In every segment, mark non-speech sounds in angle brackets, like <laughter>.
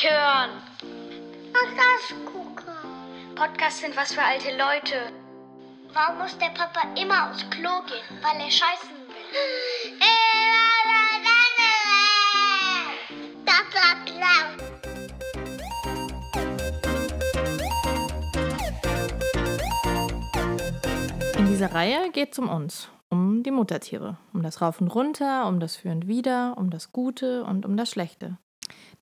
nicht hören. Was das gucken? Podcasts sind was für alte Leute. Warum muss der Papa immer aufs Klo gehen? Weil er scheißen will. <gasps> Das war klar. In dieser Reihe geht es um uns, um die Muttertiere, um das Rauf und Runter, um das Für und Wider, um das Gute und um das Schlechte.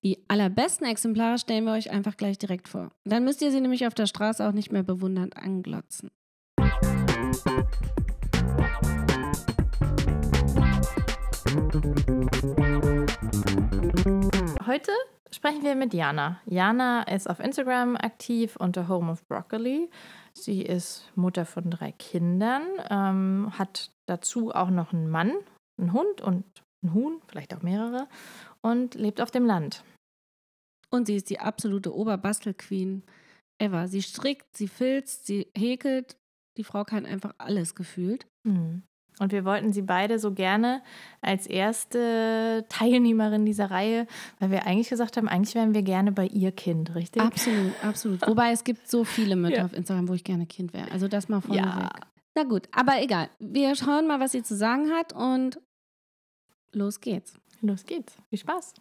Die allerbesten Exemplare stellen wir euch einfach gleich direkt vor. Dann müsst ihr sie nämlich auf der Straße auch nicht mehr bewundernd anglotzen. Heute sprechen wir mit Jana. Jana ist auf Instagram aktiv unter Home of Broccoli. Sie ist Mutter von drei Kindern, ähm, hat dazu auch noch einen Mann, einen Hund und einen Huhn, vielleicht auch mehrere, und lebt auf dem Land. Und sie ist die absolute Oberbastelqueen ever. Sie strickt, sie filzt, sie häkelt. Die Frau kann einfach alles gefühlt. Mhm. Und wir wollten sie beide so gerne als erste Teilnehmerin dieser Reihe, weil wir eigentlich gesagt haben, eigentlich wären wir gerne bei ihr Kind, richtig? Absolut, absolut. Wobei es gibt so viele Mütter <laughs> Ja. auf Instagram, wo ich gerne Kind wäre. Also das mal vorne Ja. weg. Na gut, aber egal. Wir schauen mal, was sie zu sagen hat und los geht's. Los geht's. Viel Spaß.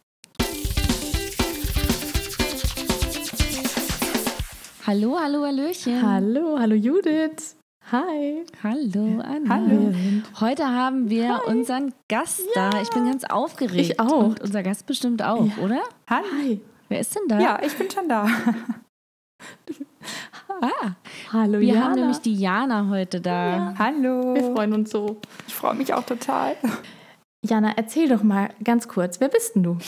Hallo, hallo, Hallöchen. Hallo, hallo Judith. Hi. Hallo, Anna. Hallo. Heute haben wir unseren Gast da. Ich bin ganz aufgeregt. Ich auch. Und unser Gast bestimmt auch, Ja. oder? Hi. Wer ist denn da? Ja, ich bin schon da. <laughs> Ah, Hallo wir Jana. haben nämlich die Jana heute da. Hallo. wir freuen uns so. Ich freue mich auch total. Jana, erzähl doch mal ganz kurz, wer bist denn du?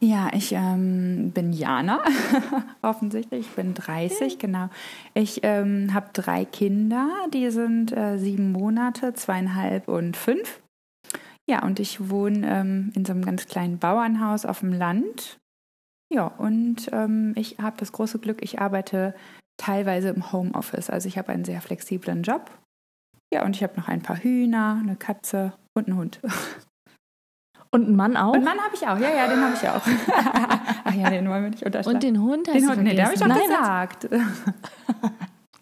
Ja, ich ähm, bin Jana, <laughs> offensichtlich. Ich bin 30, genau. Ich ähm, habe drei Kinder, die sind äh, sieben Monate, zweieinhalb und fünf. Ja, und ich wohne ähm, in so einem ganz kleinen Bauernhaus auf dem Land. Ja, und ähm, ich habe das große Glück, ich arbeite teilweise im Homeoffice. Also ich habe einen sehr flexiblen Job. Ja, und ich habe noch ein paar Hühner, eine Katze und einen Hund. <laughs> Und ein Mann auch? Und Mann habe ich auch, ja, ja, den habe ich auch. <laughs> Ach ja, den wollen wir nicht unterschlagen. Und den Hund hast den du Hund, nee, den habe ich vergessen. schon Nein, gesagt.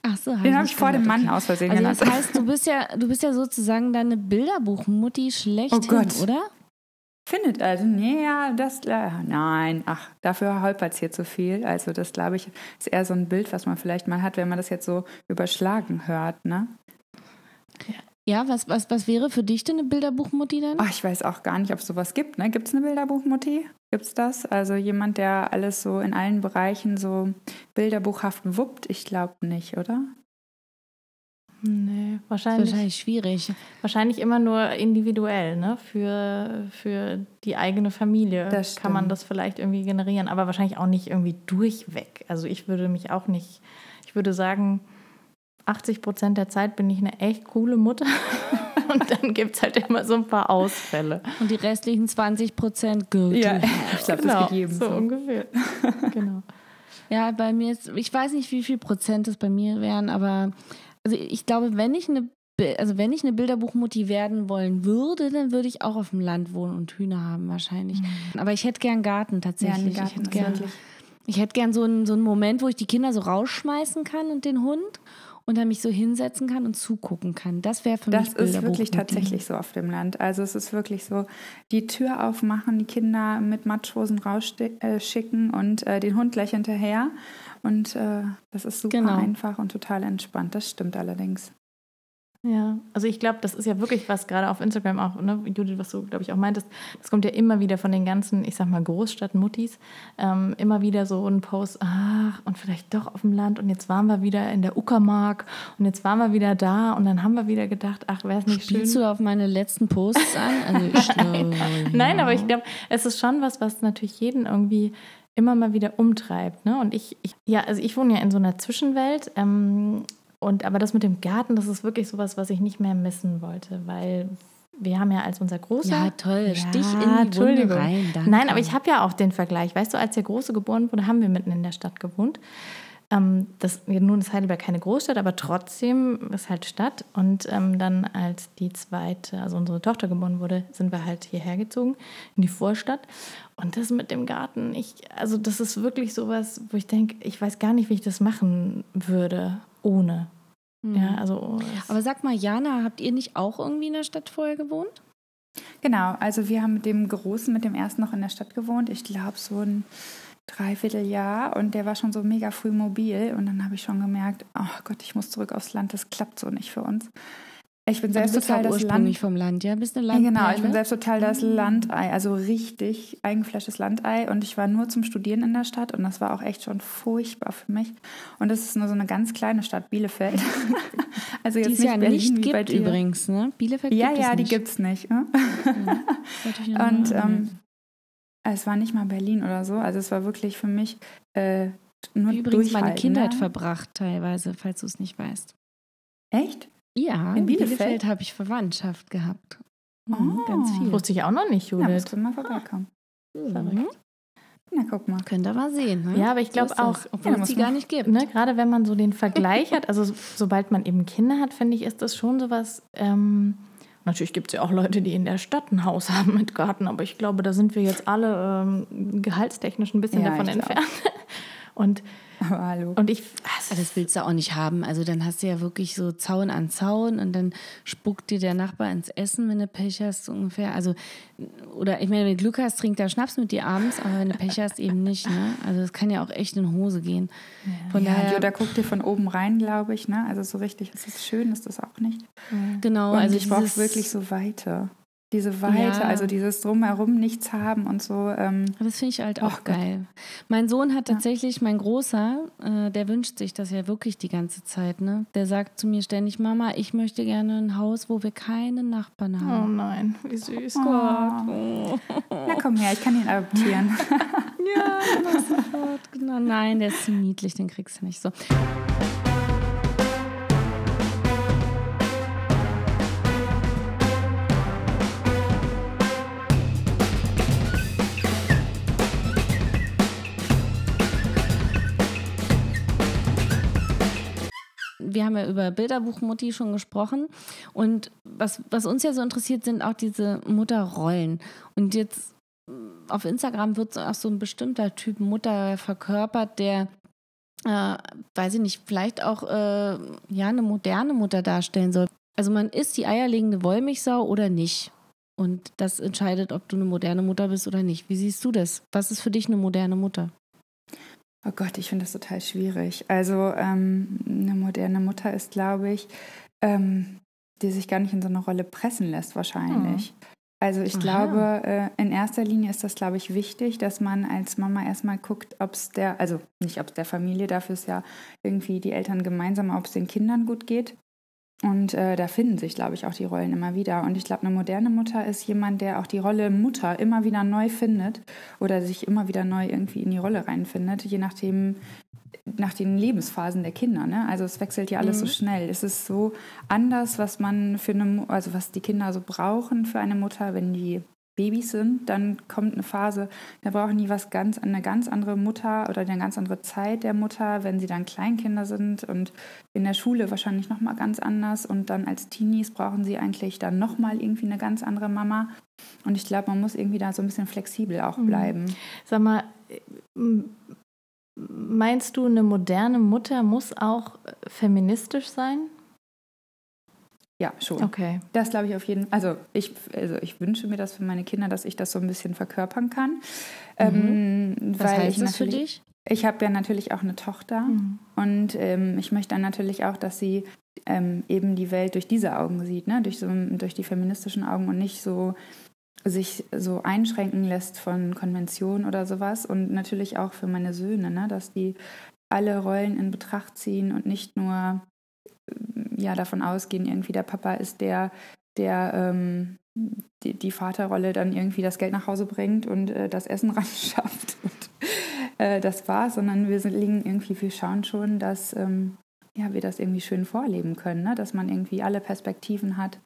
Ach so, Den habe ich vor dem Mann okay. aus Versehen Also genannt. das heißt, du bist ja, du bist ja sozusagen deine Bilderbuchmutti schlechthin, Oh Gott. oder? Findet also, nee, ja, das, äh, nein, ach, dafür holpert es hier zu viel. Also das, glaube ich, ist eher so ein Bild, was man vielleicht mal hat, wenn man das jetzt so überschlagen hört, ne? Ja, was, was, was wäre für dich denn eine Bilderbuchmutti dann? Ach, ich weiß auch gar nicht, ob es sowas gibt, ne? Gibt es eine Bilderbuchmutti? Gibt es das? Also jemand, der alles so in allen Bereichen so bilderbuchhaft wuppt? Ich glaube nicht, oder? Nee, Das ist wahrscheinlich, wahrscheinlich schwierig. wahrscheinlich immer nur individuell, ne? Für, für die eigene Familie Das kann man das vielleicht irgendwie generieren, aber wahrscheinlich auch nicht irgendwie durchweg. Also ich würde mich auch nicht, ich würde sagen, 80 Prozent der Zeit bin ich eine echt coole Mutter. <laughs> Und dann gibt es halt immer so ein paar Ausfälle. Und die restlichen 20 Prozent go to <laughs> ich glaube, Genau, das geht jedem so so. ungefähr. <laughs> genau. Ja, bei mir ist, ich weiß nicht, wie viel Prozent das bei mir wären, aber also ich glaube, wenn ich eine also wenn ich eine Bilderbuchmutti werden wollen würde, dann würde ich auch auf dem Land wohnen und Hühner haben wahrscheinlich. Aber ich hätte gern Garten tatsächlich. Ja, einen ich Garten hätte gern, ich hätte gern so einen, so einen Moment, wo ich die Kinder so rausschmeißen kann und den Hund und dann mich so hinsetzen kann und zugucken kann. Das wäre für mich Das ist wirklich tatsächlich so auf dem Land. Also es ist wirklich so, die Tür aufmachen, die Kinder mit Matschhosen rausschicken und äh, den Hund gleich hinterher. Und äh, das ist super Genau. einfach und total entspannt. Das stimmt allerdings. Ja, also ich glaube, das ist ja wirklich was, gerade auf Instagram auch, ne, Judith, was du, glaube ich, auch meintest, das kommt ja immer wieder von den ganzen, ich sag mal, Großstadtmuttis, ähm, immer wieder so ein Post, ach, und vielleicht doch auf dem Land und jetzt waren wir wieder in der Uckermark und jetzt waren wir wieder da und dann haben wir wieder gedacht, ach, wäre es nicht Spielst schön. du auf meine letzten Posts an? Also <laughs> ich, Nein, ja. aber ich glaube, es ist schon was, was natürlich jeden irgendwie immer mal wieder umtreibt. Ne? Und ich, ich, ja, also ich wohne ja in so einer Zwischenwelt. Ähm, und aber das mit dem Garten, das ist wirklich sowas, was ich nicht mehr missen wollte, weil wir haben ja als unser großer. Ja, toll. Stich in die Entschuldigung. Wunde rein. Danke. Nein, aber ich habe ja auch den Vergleich. Weißt du, als der Große geboren wurde, haben wir mitten in der Stadt gewohnt. Ähm, das, nun ist Heidelberg keine Großstadt, aber trotzdem ist halt Stadt. Und ähm, dann, als die zweite, also unsere Tochter geboren wurde, sind wir halt hierher gezogen, in die Vorstadt. Und das mit dem Garten, ich, also das ist wirklich sowas, wo ich denke, ich weiß gar nicht, wie ich das machen würde ohne. Ja, Mhm. also Aber sag mal, Jana, habt ihr nicht auch irgendwie in der Stadt vorher gewohnt? Genau, also wir haben mit dem Großen, mit dem ersten noch in der Stadt gewohnt. Ich glaube so ein Dreivierteljahr und der war schon so mega früh mobil und dann habe ich schon gemerkt, oh Gott, ich muss zurück aufs Land, das klappt so nicht für uns. Ich bin selbst total das ursprünglich Land. vom Land, ja? Bist eine Ja, Landperle? genau, ich bin selbst total das Landei, also richtig eingefleischtes Landei. Und ich war nur zum Studieren in der Stadt und das war auch echt schon furchtbar für mich. Und das ist nur so eine ganz kleine Stadt, Bielefeld. <laughs> also jetzt Die es nicht ja Berlin nicht wie bei gibt dir. übrigens, ne? Bielefeld Ja, gibt ja, es die nicht. gibt's nicht. Ne? <laughs> Nur Und ähm, es war nicht mal Berlin oder so. Also es war wirklich für mich äh, nur übrigens meine Kindheit ne? verbracht teilweise, falls du es nicht weißt. Echt? Ja, In Bielefeld? Bielefeld, habe ich Verwandtschaft gehabt. Mhm, Oh. Ganz viel. wusste ich auch noch nicht, Ja, Judith. musst du mal vorbeikommen. Mhm. Na, guck mal. Könnt ihr mal sehen. Ne? Ja, aber ich glaube So auch, Obwohl Ja, es die gar nicht gibt. ne, gerade wenn man so den Vergleich hat, also so- sobald man eben Kinder hat, finde ich, ist das schon sowas. Ähm, natürlich gibt es ja auch Leute, die in der Stadt ein Haus <laughs> haben mit Garten, aber ich glaube, da sind wir jetzt alle ähm, gehaltstechnisch ein bisschen Ja, davon entfernt. Und, Aber hallo. und ich. Das willst du auch nicht haben. Also dann hast du ja wirklich so Zaun an Zaun und dann spuckt dir der Nachbar ins Essen, wenn du Pech hast, so ungefähr. Also, oder ich meine, wenn du Glück hast, trinkt er Schnaps mit dir abends, aber wenn du Pech hast, eben nicht. Ne? Also das kann ja auch echt in Hose gehen. Von ja, daher, Joda guckt dir von oben rein, glaube ich. Ne? Also so richtig ist es schön, ist das auch nicht. genau, Und also ich brauche wirklich so Weite. Diese Weite, Ja. also dieses Drumherum nichts haben und so. Ähm, Das finde ich halt Oh auch Gott. geil. Mein Sohn hat Ja. tatsächlich, mein Großer, äh, der wünscht sich das ja wirklich die ganze Zeit. Ne? Der sagt zu mir ständig, Mama, ich möchte gerne ein Haus, wo wir keine Nachbarn Oh haben. nein, wie süß. oh. Na komm her, ich kann ihn adoptieren. <laughs> Ja, sofort. Genau. Nein, der ist zu niedlich, den kriegst du nicht so. Wir haben ja über Bilderbuchmutti schon gesprochen. Und was, was uns ja so interessiert, sind auch diese Mutterrollen. Und jetzt mm, auf Instagram wird auch so ein bestimmter Typ Mutter verkörpert, der, äh, weiß ich nicht, vielleicht auch äh, ja, eine moderne Mutter darstellen soll. Also man ist die eierlegende Wollmilchsau oder nicht. Und das entscheidet, ob du eine moderne Mutter bist oder nicht. Wie siehst du das? Was ist für dich eine moderne Mutter? Oh Gott, ich finde das total schwierig. Also ähm, eine moderne Mutter ist, glaube ich, ähm, die sich gar nicht in so eine Rolle pressen lässt wahrscheinlich. Also ich Aha. glaube, äh, in erster Linie ist das, glaube ich, wichtig, dass man als Mama erstmal guckt, ob es der, also nicht ob es der Familie, dafür ist ja irgendwie die Eltern gemeinsam, ob es den Kindern gut geht. Und äh, da finden sich, glaube ich, auch die Rollen immer wieder. Und ich glaube, eine moderne Mutter ist jemand, der auch die Rolle Mutter immer wieder neu findet oder sich immer wieder neu irgendwie in die Rolle reinfindet, je nachdem, nach den Lebensphasen der Kinder. Ne? Also es wechselt ja alles so schnell. Es ist so anders, was man für eine, also was die Kinder so brauchen für eine Mutter, wenn die Babys sind, dann kommt eine Phase, da brauchen die was ganz, eine ganz andere Mutter oder eine ganz andere Zeit der Mutter, wenn sie dann Kleinkinder sind und in der Schule wahrscheinlich nochmal ganz anders und dann als Teenies brauchen sie eigentlich dann nochmal irgendwie eine ganz andere Mama. Und ich glaube, man muss irgendwie da so ein bisschen flexibel auch bleiben. Sag mal, m- meinst du, eine moderne Mutter muss auch äh, feministisch sein? Ja, schon. Okay. Das glaube ich auf jeden Fall. Also ich, also ich wünsche mir das für meine Kinder, dass ich das so ein bisschen verkörpern kann. Ähm, Was heißt ich das für dich? Ich habe ja natürlich auch eine Tochter Mhm. und ähm, ich möchte dann natürlich auch, dass sie ähm, eben die Welt durch diese Augen sieht, ne? durch, so, durch die feministischen Augen und nicht so sich so einschränken lässt von Konventionen oder sowas. Und natürlich auch für meine Söhne, ne? dass die alle Rollen in Betracht ziehen und nicht nur ja, davon ausgehen, irgendwie der Papa ist der, der ähm, die, die Vaterrolle dann irgendwie das Geld nach Hause bringt und äh, das Essen <laughs> ran schafft. Und äh, das war's, sondern wir sind, liegen irgendwie, wir schauen schon, dass ähm, ja, wir das irgendwie schön vorleben können, ne? dass man irgendwie alle Perspektiven hat.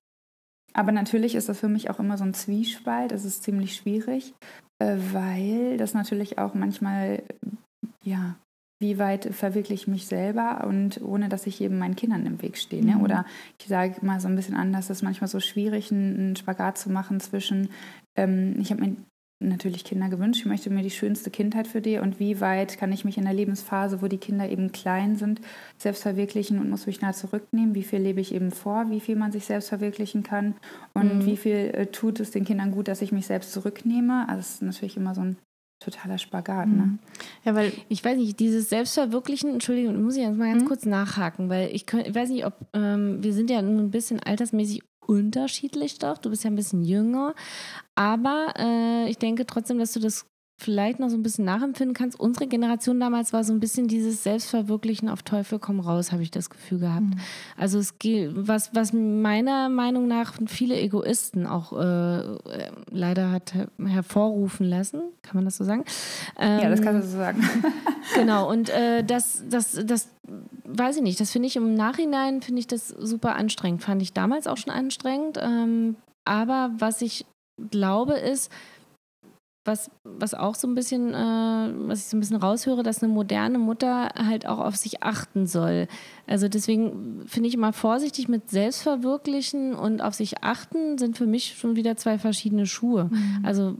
Aber natürlich ist das für mich auch immer so ein Zwiespalt. Es ist ziemlich schwierig, äh, weil das natürlich auch manchmal ja wie weit verwirkliche ich mich selber und ohne, dass ich eben meinen Kindern im Weg stehe. Ne? Oder ich sage mal so ein bisschen anders, es ist manchmal so schwierig, einen Spagat zu machen zwischen, ähm, ich habe mir natürlich Kinder gewünscht. Ich möchte mir die schönste Kindheit für die und wie weit kann ich mich in der Lebensphase, wo die Kinder eben klein sind, selbst verwirklichen und muss mich nah zurücknehmen? Wie viel lebe ich eben vor? Wie viel man sich selbst verwirklichen kann? Und mhm. wie viel äh, tut es den Kindern gut, dass ich mich selbst zurücknehme? Also es ist natürlich immer so ein totaler Spagat. Ne? Mhm. Ja, weil ich weiß nicht, dieses Selbstverwirklichen, Entschuldigung, muss ich jetzt mal ganz mhm. kurz nachhaken, weil ich, könnt, ich weiß nicht, ob ähm, wir sind ja nun ein bisschen altersmäßig unterschiedlich doch. Du bist ja ein bisschen jünger. Aber äh, ich denke trotzdem, dass du das vielleicht noch so ein bisschen nachempfinden kannst. Unsere Generation damals war so ein bisschen dieses Selbstverwirklichen auf Teufel komm raus, habe ich das Gefühl gehabt. Mhm. Also es geht, was, was meiner Meinung nach viele Egoisten auch äh, leider hat hervorrufen lassen, kann man das so sagen? Ähm, ja, das kann man so sagen. <laughs> <laughs> genau, und äh, das, das, das weiß ich nicht, das finde ich im Nachhinein, finde ich das super anstrengend. Fand ich damals auch schon anstrengend. Ähm, aber was ich glaube ist, was, was auch so ein bisschen, äh, was ich so ein bisschen raushöre, dass eine moderne Mutter halt auch auf sich achten soll. Also deswegen finde ich immer vorsichtig mit Selbstverwirklichen und auf sich achten sind für mich schon wieder zwei verschiedene Schuhe. Mhm. Also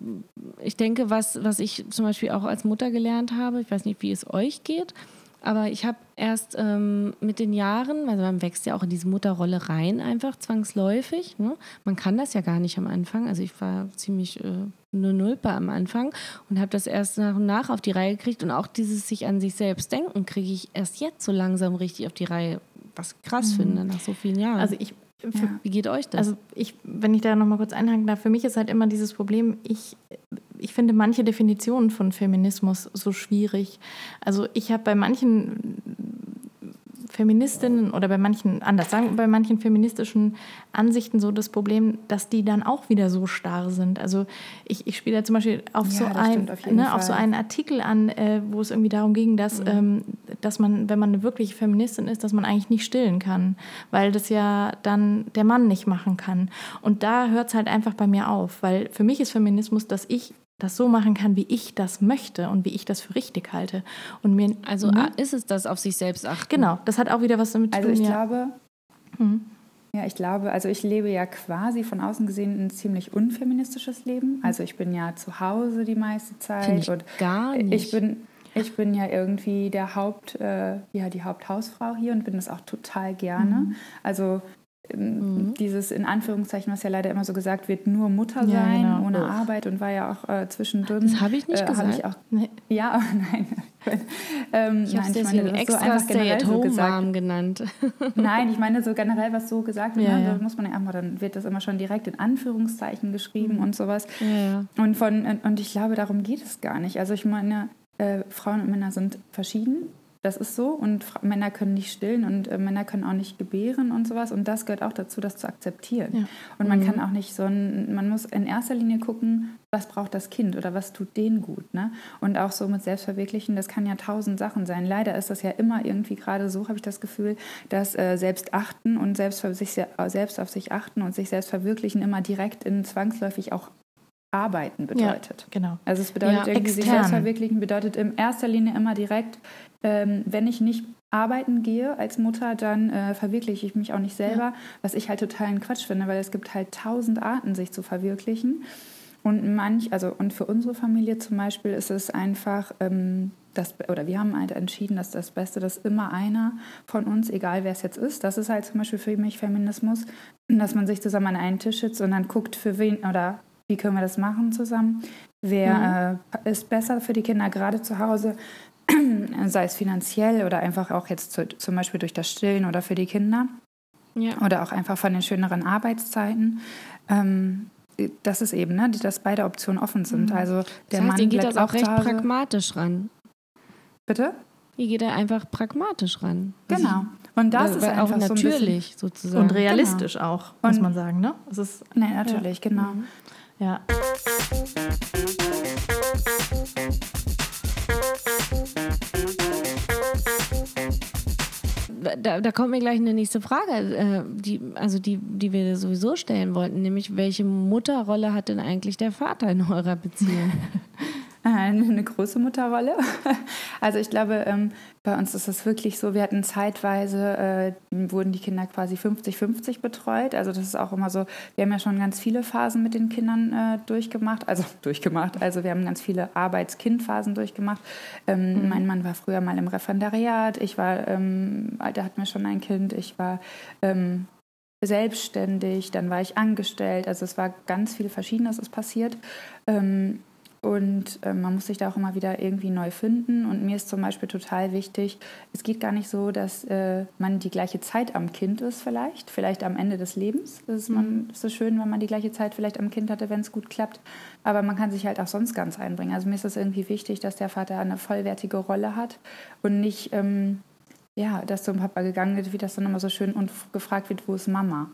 ich denke, was, was ich zum Beispiel auch als Mutter gelernt habe, ich weiß nicht, wie es euch geht, aber ich habe erst ähm, mit den Jahren, also man wächst ja auch in diese Mutterrolle rein, einfach zwangsläufig. Ne? Man kann das ja gar nicht am Anfang. Also ich war ziemlich äh, eine Nulpe am Anfang und habe das erst nach und nach auf die Reihe gekriegt. Und auch dieses sich an sich selbst denken, kriege ich erst jetzt so langsam richtig auf die Reihe. Was ich krass mhm. finde nach so vielen Jahren. Also ich ja. Wie geht euch das? Also ich, wenn ich da nochmal kurz einhaken darf, für mich ist halt immer dieses Problem, ich, ich finde manche Definitionen von Feminismus so schwierig. Also ich habe bei manchen Feministinnen oder bei manchen, anders sagen, bei manchen feministischen Ansichten so das Problem, dass die dann auch wieder so starr sind. Also ich, ich spiele da zum Beispiel auf, ja, so, ein, auf, ne, auf so einen Artikel an, äh, wo es irgendwie darum ging, dass, mhm. ähm, dass man, wenn man eine wirkliche Feministin ist, dass man eigentlich nicht stillen kann, weil das ja dann der Mann nicht machen kann. Und da hört es halt einfach bei mir auf, weil für mich ist Feminismus, dass ich das so machen kann, wie ich das möchte und wie ich das für richtig halte. Und mir, also ne? ist es das auf sich selbst achten? Genau, das hat auch wieder was damit zu tun. Also ich ja. glaube, hm. ja, ich glaube, also ich lebe ja quasi von außen gesehen ein ziemlich unfeministisches Leben. Also ich bin ja zu Hause die meiste Zeit und gar nicht. ich bin ich bin ja irgendwie der Haupt, äh, ja, die Haupthausfrau hier und bin das auch total gerne. Mhm. Also Mhm. dieses in Anführungszeichen, was ja leider immer so gesagt wird, nur Mutter sein, ja, genau. ohne oh. Arbeit und war ja auch äh, zwischendrin. Das habe ich nicht äh, gesagt. Ich auch, nee. Ja, <laughs> nein. ähm, ich habe es deswegen meine, extra so at Home so Mom genannt. <laughs> nein, ich meine so generell, was so gesagt wird, ja, ne, ja. muss man ja einfach, dann wird das immer schon direkt in Anführungszeichen geschrieben mhm. und sowas. Ja, und, von, und ich glaube, darum geht es gar nicht. Also ich meine, äh, Frauen und Männer sind verschieden das ist so und Männer können nicht stillen und äh, Männer können auch nicht gebären und sowas und das gehört auch dazu, das zu akzeptieren. Ja. Und man mhm. kann auch nicht so ein, man muss in erster Linie gucken, was braucht das Kind oder was tut denen gut. Ne? Und auch so mit Selbstverwirklichen, das kann ja tausend Sachen sein. Leider ist das ja immer irgendwie gerade so, habe ich das Gefühl, dass äh, Selbstachten und selbst, sich, selbst auf sich achten und sich selbst verwirklichen immer direkt in zwangsläufig auch Arbeiten bedeutet. Ja, genau. Also es bedeutet ja, irgendwie, sich selbst verwirklichen bedeutet in erster Linie immer direkt, ähm, wenn ich nicht arbeiten gehe als Mutter, dann äh, verwirkliche ich mich auch nicht selber, ja. was ich halt totalen Quatsch finde, weil es gibt halt tausend Arten, sich zu verwirklichen. Und manch, also und für unsere Familie zum Beispiel ist es einfach ähm, das, oder wir haben halt entschieden, dass das Beste, dass immer einer von uns, egal wer es jetzt ist, das ist halt zum Beispiel für mich Feminismus, dass man sich zusammen an einen Tisch sitzt und dann guckt, für wen oder wie können wir das machen zusammen? Wer mhm. äh, ist besser für die Kinder gerade zu Hause? <clears throat> sei es finanziell oder einfach auch jetzt zu, zum Beispiel durch das Stillen oder für die Kinder. Ja. Oder auch einfach von den schöneren Arbeitszeiten. Ähm, das ist eben, ne, dass beide Optionen offen sind. Mhm. Also der das heißt, Mann ihr geht das auch recht pragmatisch ran. Bitte? Ihr geht da einfach pragmatisch ran. Genau. Und das ist einfach auch natürlich so sozusagen. Und realistisch genau. auch, muss Und, man sagen, ne? Es ist, nee, natürlich, ja. genau. Mhm. Ja. Da, da, kommt mir gleich eine nächste Frage, äh, die, also die, die wir sowieso stellen wollten, nämlich welche Mutterrolle hat denn eigentlich der Vater in eurer Beziehung? <laughs> eine große Mutterrolle. <laughs> Also ich glaube, ähm, bei uns ist es wirklich so, wir hatten zeitweise, äh, wurden die Kinder quasi 50-50 betreut. Also das ist auch immer so, wir haben ja schon ganz viele Phasen mit den Kindern äh, durchgemacht, also <laughs> durchgemacht, also wir haben ganz viele Arbeits-Kind-Phasen durchgemacht. Ähm, mhm. Mein Mann war früher mal im Referendariat, ich war, ähm, der hat mir schon ein Kind, ich war ähm, selbstständig, dann war ich angestellt. Also es war ganz viel Verschiedenes ist passiert. Ähm, und äh, man muss sich da auch immer wieder irgendwie neu finden. Und mir ist zum Beispiel total wichtig, es geht gar nicht so, dass äh, man die gleiche Zeit am Kind ist vielleicht, vielleicht am Ende des Lebens. Das ist, man, mhm. ist so schön, wenn man die gleiche Zeit vielleicht am Kind hatte, wenn es gut klappt. Aber man kann sich halt auch sonst ganz einbringen. Also mir ist es irgendwie wichtig, dass der Vater eine vollwertige Rolle hat und nicht... Ähm, ja, dass zum Papa gegangen wird, wie das dann immer so schön und gefragt wird, wo ist Mama?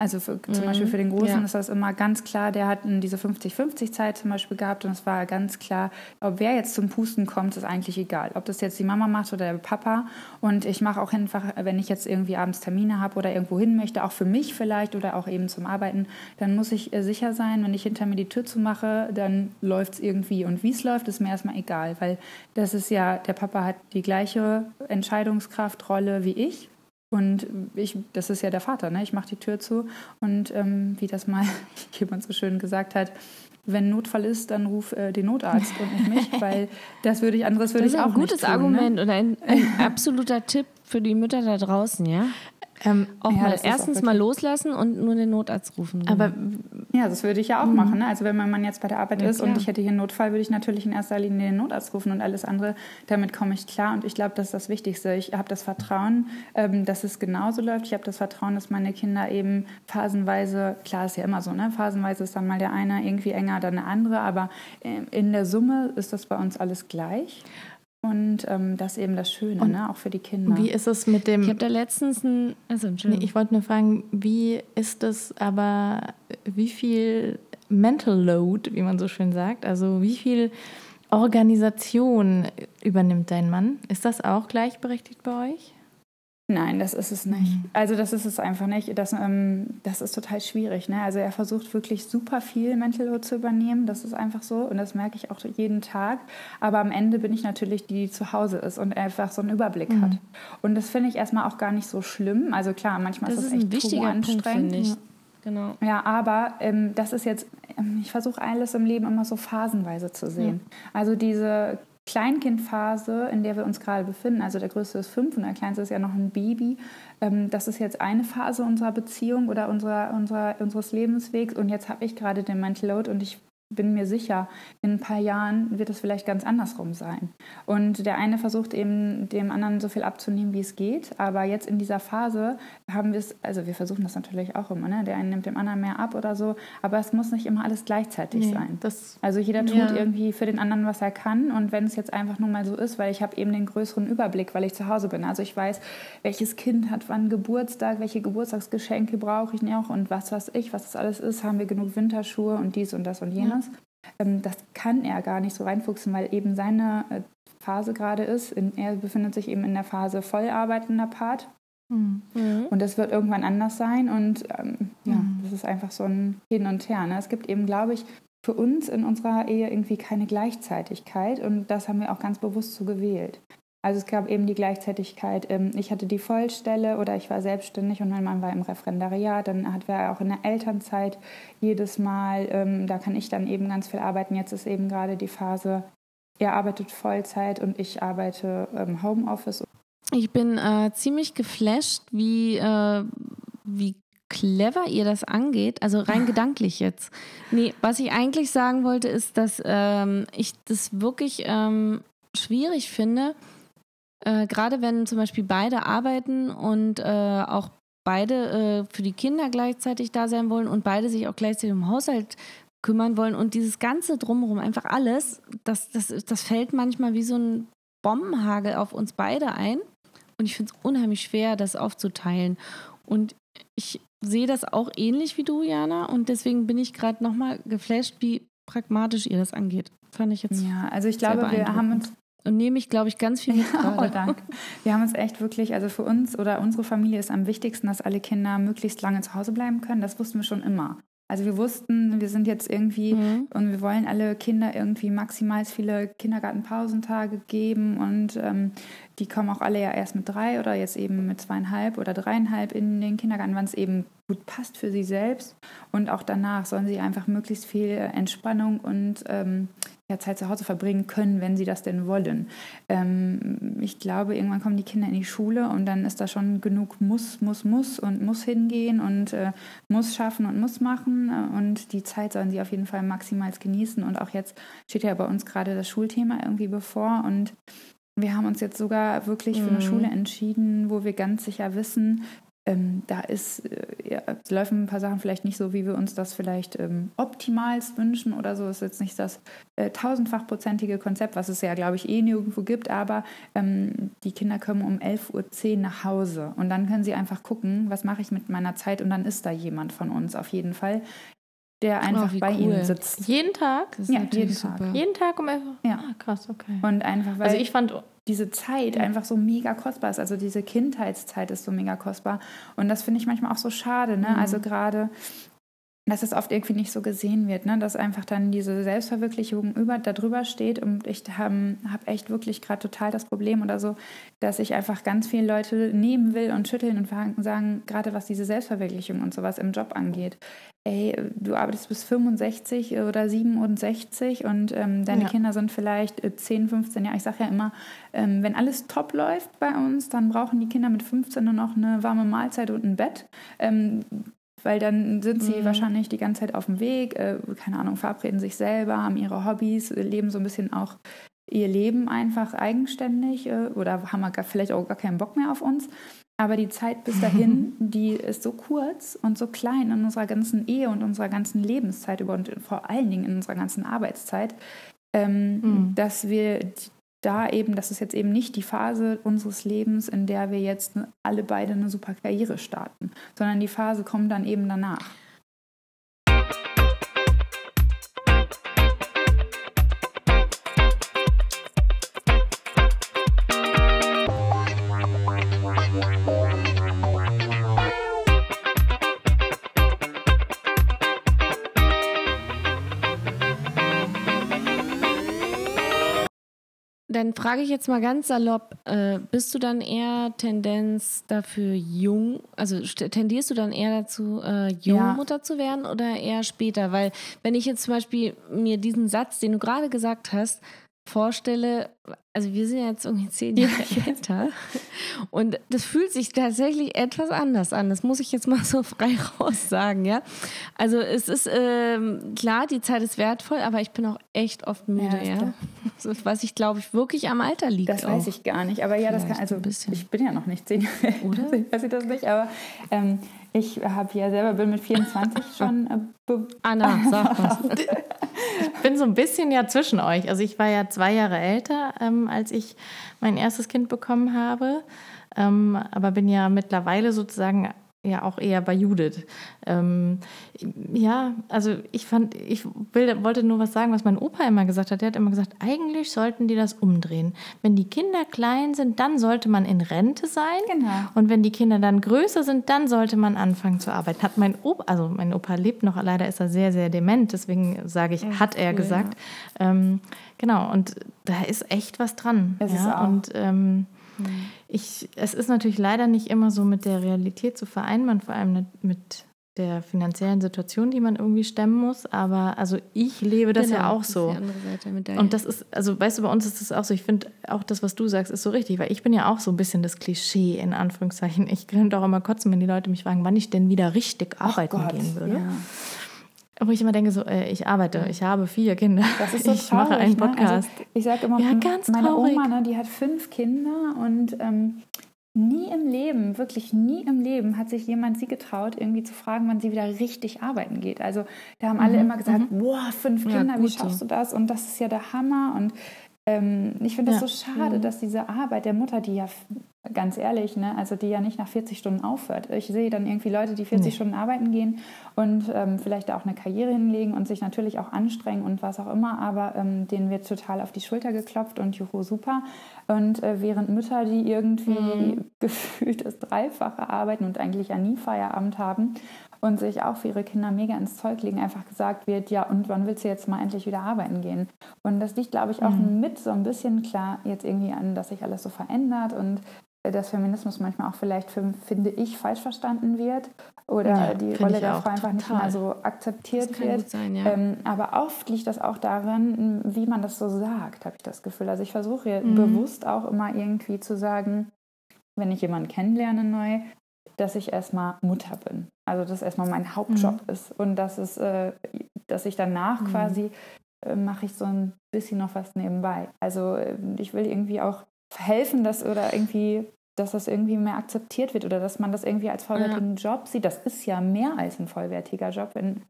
Also für, zum mhm. Beispiel für den Großen ja. ist das immer ganz klar, der hat diese 50-50-Zeit zum Beispiel gehabt und es war ganz klar, ob wer jetzt zum Pusten kommt, ist eigentlich egal. Ob das jetzt die Mama macht oder der Papa. Und ich mache auch einfach, wenn ich jetzt irgendwie abends Termine habe oder irgendwo hin möchte, auch für mich vielleicht oder auch eben zum Arbeiten, dann muss ich äh, sicher sein, wenn ich hinter mir die Tür zumache, dann läuft es irgendwie. Und wie es läuft, ist mir erstmal egal, weil das ist ja, der Papa hat die gleiche Entscheidungskraftrolle wie ich und ich, das ist ja der Vater, ne? Ich mache die Tür zu und ähm, wie das mal <laughs> jemand so schön gesagt hat, wenn Notfall ist, dann ruf äh, den Notarzt und nicht mich, <laughs> weil das würde ich anderes würde ich auch nicht Das ist ein gutes Argument ne? und ein, ein <laughs> absoluter Tipp für die Mütter da draußen, ja. Ähm, auch ja, mal erstens auch mal loslassen und nur den Notarzt rufen. Aber ja, das würde ich ja auch mhm. machen. Ne? Also wenn mein Mann jetzt bei der Arbeit ja, ist klar. und ich hätte hier einen Notfall, würde ich natürlich in erster Linie den Notarzt rufen und alles andere. Damit komme ich klar und ich glaube, das ist das Wichtigste. Ich habe das Vertrauen, ähm, dass es genauso läuft. Ich habe das Vertrauen, dass meine Kinder eben phasenweise, klar ist ja immer so, ne? phasenweise ist dann mal der eine irgendwie enger, dann der andere, aber äh, in der Summe ist das bei uns alles gleich. Und ähm, das ist eben das Schöne, ne? auch für die Kinder. Wie ist es mit dem. Ich habe da letztens ein. Also, nee, ich wollte nur fragen, wie ist es aber, wie viel Mental Load, wie man so schön sagt, also wie viel Organisation übernimmt dein Mann? Ist das auch gleichberechtigt bei euch? Nein, das ist es nicht. Mhm. Also das ist es einfach nicht. Das, ähm, das ist total schwierig. Ne? Also er versucht wirklich super viel Mental Load zu übernehmen. Das ist einfach so und das merke ich auch jeden Tag. Aber am Ende bin ich natürlich die, die zu Hause ist und einfach so einen Überblick mhm. hat. Und das finde ich erstmal auch gar nicht so schlimm. Also klar, manchmal das ist es echt ein wichtiger anstrengend. Punkt, ich. Ja. Genau. Ja, aber ähm, das ist jetzt, ähm, ich versuche alles im Leben immer so phasenweise zu sehen. Ja. Also diese Kleinkindphase, in der wir uns gerade befinden, also der größte ist fünf und der kleinste ist ja noch ein Baby, ähm, das ist jetzt eine Phase unserer Beziehung oder unserer, unserer, unseres Lebenswegs. Und jetzt habe ich gerade den Mental Load und ich bin mir sicher, in ein paar Jahren wird es vielleicht ganz andersrum sein. Und der eine versucht eben dem anderen so viel abzunehmen, wie es geht. Aber jetzt in dieser Phase haben wir es, also wir versuchen das natürlich auch immer, ne? der eine nimmt dem anderen mehr ab oder so. Aber es muss nicht immer alles gleichzeitig nee, sein. also jeder tut ja. irgendwie für den anderen, was er kann. Und wenn es jetzt einfach nur mal so ist, weil ich habe eben den größeren Überblick, weil ich zu Hause bin. Also ich weiß, welches Kind hat wann Geburtstag, welche Geburtstagsgeschenke brauche ich noch und was weiß ich, was das alles ist. Haben wir genug Winterschuhe und dies und das und jenes. Ja. Ähm, das kann er gar nicht so reinfuchsen, weil eben seine äh, Phase gerade ist. er befindet sich eben in der Phase vollarbeitender Part. Mhm. Und das wird irgendwann anders sein. Und ähm, ja, mhm. das ist einfach so ein Hin und Her. Ne? Es gibt eben, glaube ich, für uns in unserer Ehe irgendwie keine Gleichzeitigkeit. Und das haben wir auch ganz bewusst so gewählt. Also es gab eben die Gleichzeitigkeit, ähm, ich hatte die Vollstelle oder ich war selbstständig und mein Mann war im Referendariat, dann hatten wir auch in der Elternzeit jedes Mal, ähm, da kann ich dann eben ganz viel arbeiten. Jetzt ist eben gerade die Phase, er arbeitet Vollzeit und ich arbeite im Homeoffice. Ich bin äh, ziemlich geflasht, wie, äh, wie clever ihr das angeht, also rein <laughs> gedanklich jetzt. Nee, was ich eigentlich sagen wollte, ist, dass ähm, ich das wirklich ähm, schwierig finde, äh, gerade wenn zum Beispiel beide arbeiten und äh, auch beide äh, für die Kinder gleichzeitig da sein wollen und beide sich auch gleichzeitig um Haushalt kümmern wollen und dieses ganze drumherum, einfach alles, das, das, das fällt manchmal wie so ein Bombenhagel auf uns beide ein. Und ich finde es unheimlich schwer, das aufzuteilen. Und ich sehe das auch ähnlich wie du, Jana. Und deswegen bin ich gerade nochmal geflasht, wie pragmatisch ihr das angeht. Fand ich jetzt. Ja, also ich glaube, wir haben uns und nehme ich, glaube ich, ganz viel mit gerade. <laughs> oh, danke. Wir haben uns echt wirklich, also für uns oder unsere Familie ist am wichtigsten, dass alle Kinder möglichst lange zu Hause bleiben können. Das wussten wir schon immer. Also wir wussten, wir sind jetzt irgendwie mhm. und wir wollen alle Kinder irgendwie maximal viele Kindergartenpausentage geben und ähm, die kommen auch alle ja erst mit drei oder jetzt eben mit zweieinhalb oder dreieinhalb in den Kindergarten, wann es eben gut passt für sie selbst. Und auch danach sollen sie einfach möglichst viel Entspannung und ähm, ja, Zeit zu Hause verbringen können, wenn sie das denn wollen. Ähm, ich glaube, irgendwann kommen die Kinder in die Schule und dann ist da schon genug muss, muss, muss und muss hingehen und äh, muss schaffen und muss machen. Und die Zeit sollen sie auf jeden Fall maximal genießen. Und auch jetzt steht ja bei uns gerade das Schulthema irgendwie bevor. Und wir haben uns jetzt sogar wirklich für eine mhm. Schule entschieden, wo wir ganz sicher wissen, ähm, da ist, äh, ja, laufen ein paar Sachen vielleicht nicht so, wie wir uns das vielleicht ähm, optimalst wünschen oder so. Das ist jetzt nicht das äh, tausendfachprozentige Konzept, was es ja, glaube ich, eh nirgendwo gibt, aber ähm, die Kinder kommen um 11.10 Uhr nach Hause und dann können sie einfach gucken, was mache ich mit meiner Zeit und dann ist da jemand von uns auf jeden Fall, der einfach oh, bei cool. ihnen sitzt. Jeden Tag? ja, jeden Tag. Jeden Tag um 11 Uhr? Ja. Ah, krass, okay. Und einfach, weil also ich fand diese Zeit ja. einfach so mega kostbar ist. Also diese Kindheitszeit ist so mega kostbar. Und das finde ich manchmal auch so schade. Ne? Mhm. Also gerade, dass es oft irgendwie nicht so gesehen wird, ne? dass einfach dann diese Selbstverwirklichung über, darüber steht. Und ich habe hab echt wirklich gerade total das Problem oder so, dass ich einfach ganz viele Leute nehmen will und schütteln und sagen, gerade was diese Selbstverwirklichung und sowas im Job angeht ey, du arbeitest bis 65 oder 67 und ähm, deine ja. Kinder sind vielleicht 10, äh, 15 Jahre. Ich sage ja immer, ähm, wenn alles top läuft bei uns, dann brauchen die Kinder mit 15 nur noch eine warme Mahlzeit und ein Bett. Ähm, weil dann sind sie mhm. wahrscheinlich die ganze Zeit auf dem Weg, äh, keine Ahnung, verabreden sich selber, haben ihre Hobbys, leben so ein bisschen auch ihr Leben einfach eigenständig äh, oder haben vielleicht auch gar keinen Bock mehr auf uns. Aber die Zeit bis dahin, <laughs> die ist so kurz und so klein in unserer ganzen Ehe und unserer ganzen Lebenszeit über und vor allen Dingen in unserer ganzen Arbeitszeit, ähm, mhm. dass wir da eben, das ist jetzt eben nicht die Phase unseres Lebens, in der wir jetzt alle beide eine super Karriere starten, sondern die Phase kommt dann eben danach. Dann frage ich jetzt mal ganz salopp, äh, bist du dann eher Tendenz dafür jung, also tendierst du dann eher dazu, äh, Jungmutter ja. zu werden oder eher später? Weil wenn ich jetzt zum Beispiel mir diesen Satz, den du gerade gesagt hast, vorstelle, also wir sind jetzt irgendwie zehn Jahre älter und das fühlt sich tatsächlich etwas anders an. Das muss ich jetzt mal so frei <laughs> raus sagen, ja. Also es ist ähm, klar, die Zeit ist wertvoll, aber ich bin auch echt oft müde, ja. ja? Das, <laughs> was ich glaube ich wirklich am Alter liegt. Das auch. weiß ich gar nicht, aber ja, Vielleicht das kann also ich bin ja noch nicht zehn Jahre alt, oder? <laughs> weiß ich das nicht, aber ähm, ich habe ja selber bin mit 24 schon. Äh, Anna, sag was. Ich bin so ein bisschen ja zwischen euch. Also ich war ja zwei Jahre älter, ähm, als ich mein erstes Kind bekommen habe, ähm, aber bin ja mittlerweile sozusagen ja auch eher bei Judith. Ähm, ja, also ich fand, ich will, wollte nur was sagen, was mein Opa immer gesagt hat. Der hat immer gesagt, eigentlich sollten die das umdrehen. Wenn die Kinder klein sind, dann sollte man in Rente sein. Genau. Und wenn die Kinder dann größer sind, dann sollte man anfangen zu arbeiten. Hat mein Opa, also mein Opa lebt noch, leider ist er sehr, sehr dement, deswegen sage ich, ja, hat er cool, gesagt. Ja. Ähm, genau, und da ist echt was dran. Es ja? ist auch. Und ähm, ich, es ist natürlich leider nicht immer so mit der Realität zu vereinbaren, vor allem mit der finanziellen Situation, die man irgendwie stemmen muss. Aber also ich lebe das genau, ja auch so. Das und das ist, also weißt du, bei uns ist das auch so. Ich finde auch das, was du sagst, ist so richtig, weil ich bin ja auch so ein bisschen das Klischee in Anführungszeichen. Ich könnte auch immer kotzen, wenn die Leute mich fragen, wann ich denn wieder richtig arbeiten gehen würde. Ja. Wo ich immer denke, so, äh, ich arbeite, ich habe vier Kinder. Das ist so ich traurig, mache einen ne? Podcast. Also ich sage immer, ja, ganz meine traurig. Oma, ne, die hat fünf Kinder und ähm, nie im Leben, wirklich nie im Leben hat sich jemand sie getraut, irgendwie zu fragen, wann sie wieder richtig arbeiten geht. Also da haben alle mhm, immer gesagt, mhm. boah, fünf Kinder, ja, wie schaffst du das? Und das ist ja der Hammer. Und ähm, ich finde das ja. so schade, mhm. dass diese Arbeit der Mutter, die ja ganz ehrlich, ne, also die ja nicht nach 40 Stunden aufhört. Ich sehe dann irgendwie Leute, die 40 nee. Stunden arbeiten gehen und ähm, vielleicht auch eine Karriere hinlegen und sich natürlich auch anstrengen und was auch immer, aber ähm, denen wird total auf die Schulter geklopft und juhu, super. Und äh, während Mütter, die irgendwie mhm. <laughs> gefühlt das Dreifache arbeiten und eigentlich ja nie Feierabend haben und sich auch für ihre Kinder mega ins Zeug legen, einfach gesagt wird, ja, und wann willst du jetzt mal endlich wieder arbeiten gehen? Und das liegt, glaube ich, auch Mhm. mit so ein bisschen klar jetzt irgendwie an, dass sich alles so verändert und dass Feminismus manchmal auch vielleicht, für, finde ich, falsch verstanden wird oder Ja, die Rolle der Frau einfach nicht total. mehr so akzeptiert wird. sein, ja. Ähm, aber oft liegt das auch daran, wie man das so sagt, habe ich das Gefühl. Also ich versuche Mhm. bewusst auch immer irgendwie zu sagen, wenn ich jemanden kennenlerne neu, dass ich erstmal Mutter bin. Also dass erstmal mein Hauptjob ist und dass es, äh, dass ich danach Mhm. quasi äh, mache ich so ein bisschen noch was nebenbei. Also äh, ich will irgendwie auch helfen, dass oder irgendwie dass das irgendwie mehr akzeptiert wird oder dass man das irgendwie als vollwertigen Job sieht. Das ist ja mehr als ein vollwertiger Job, wenn,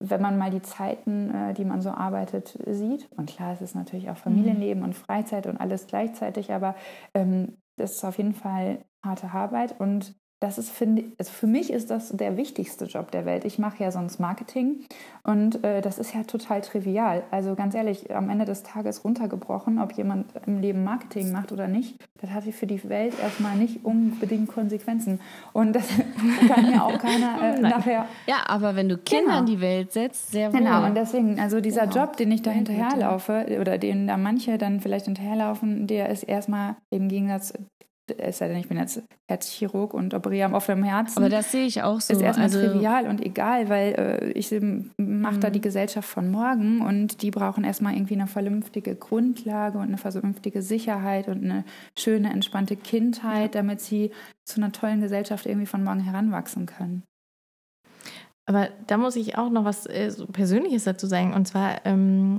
wenn man mal die Zeiten, äh, die man so arbeitet, sieht. Und klar, es ist natürlich auch Familienleben und Freizeit und alles gleichzeitig, aber ähm, das ist auf jeden Fall harte Arbeit und das ist, finde also für mich ist das der wichtigste Job der Welt. Ich mache ja sonst Marketing und äh, das ist ja total trivial. Also ganz ehrlich, am Ende des Tages runtergebrochen, ob jemand im Leben Marketing macht oder nicht, das hat für die Welt erstmal nicht unbedingt Konsequenzen. Und das <laughs> kann mir auch keiner äh, nachher Ja, aber wenn du Kinder Genau. in die Welt setzt, sehr wohl. Genau, und deswegen, also dieser Genau. Job, den ich da ja. hinterherlaufe, oder den da manche dann vielleicht hinterherlaufen, der ist erstmal im Gegensatz, es sei denn, ich bin jetzt Herzchirurg und operiere am offenen Herzen. aber das sehe ich auch so. ist erstmal also, trivial und egal, weil äh, ich mache Mhm. da die Gesellschaft von morgen und die brauchen erstmal irgendwie eine vernünftige Grundlage und eine vernünftige Sicherheit und eine schöne, entspannte Kindheit, damit sie zu einer tollen Gesellschaft irgendwie von morgen heranwachsen können. Aber da muss ich auch noch was äh, Persönliches dazu sagen. Und zwar, ähm,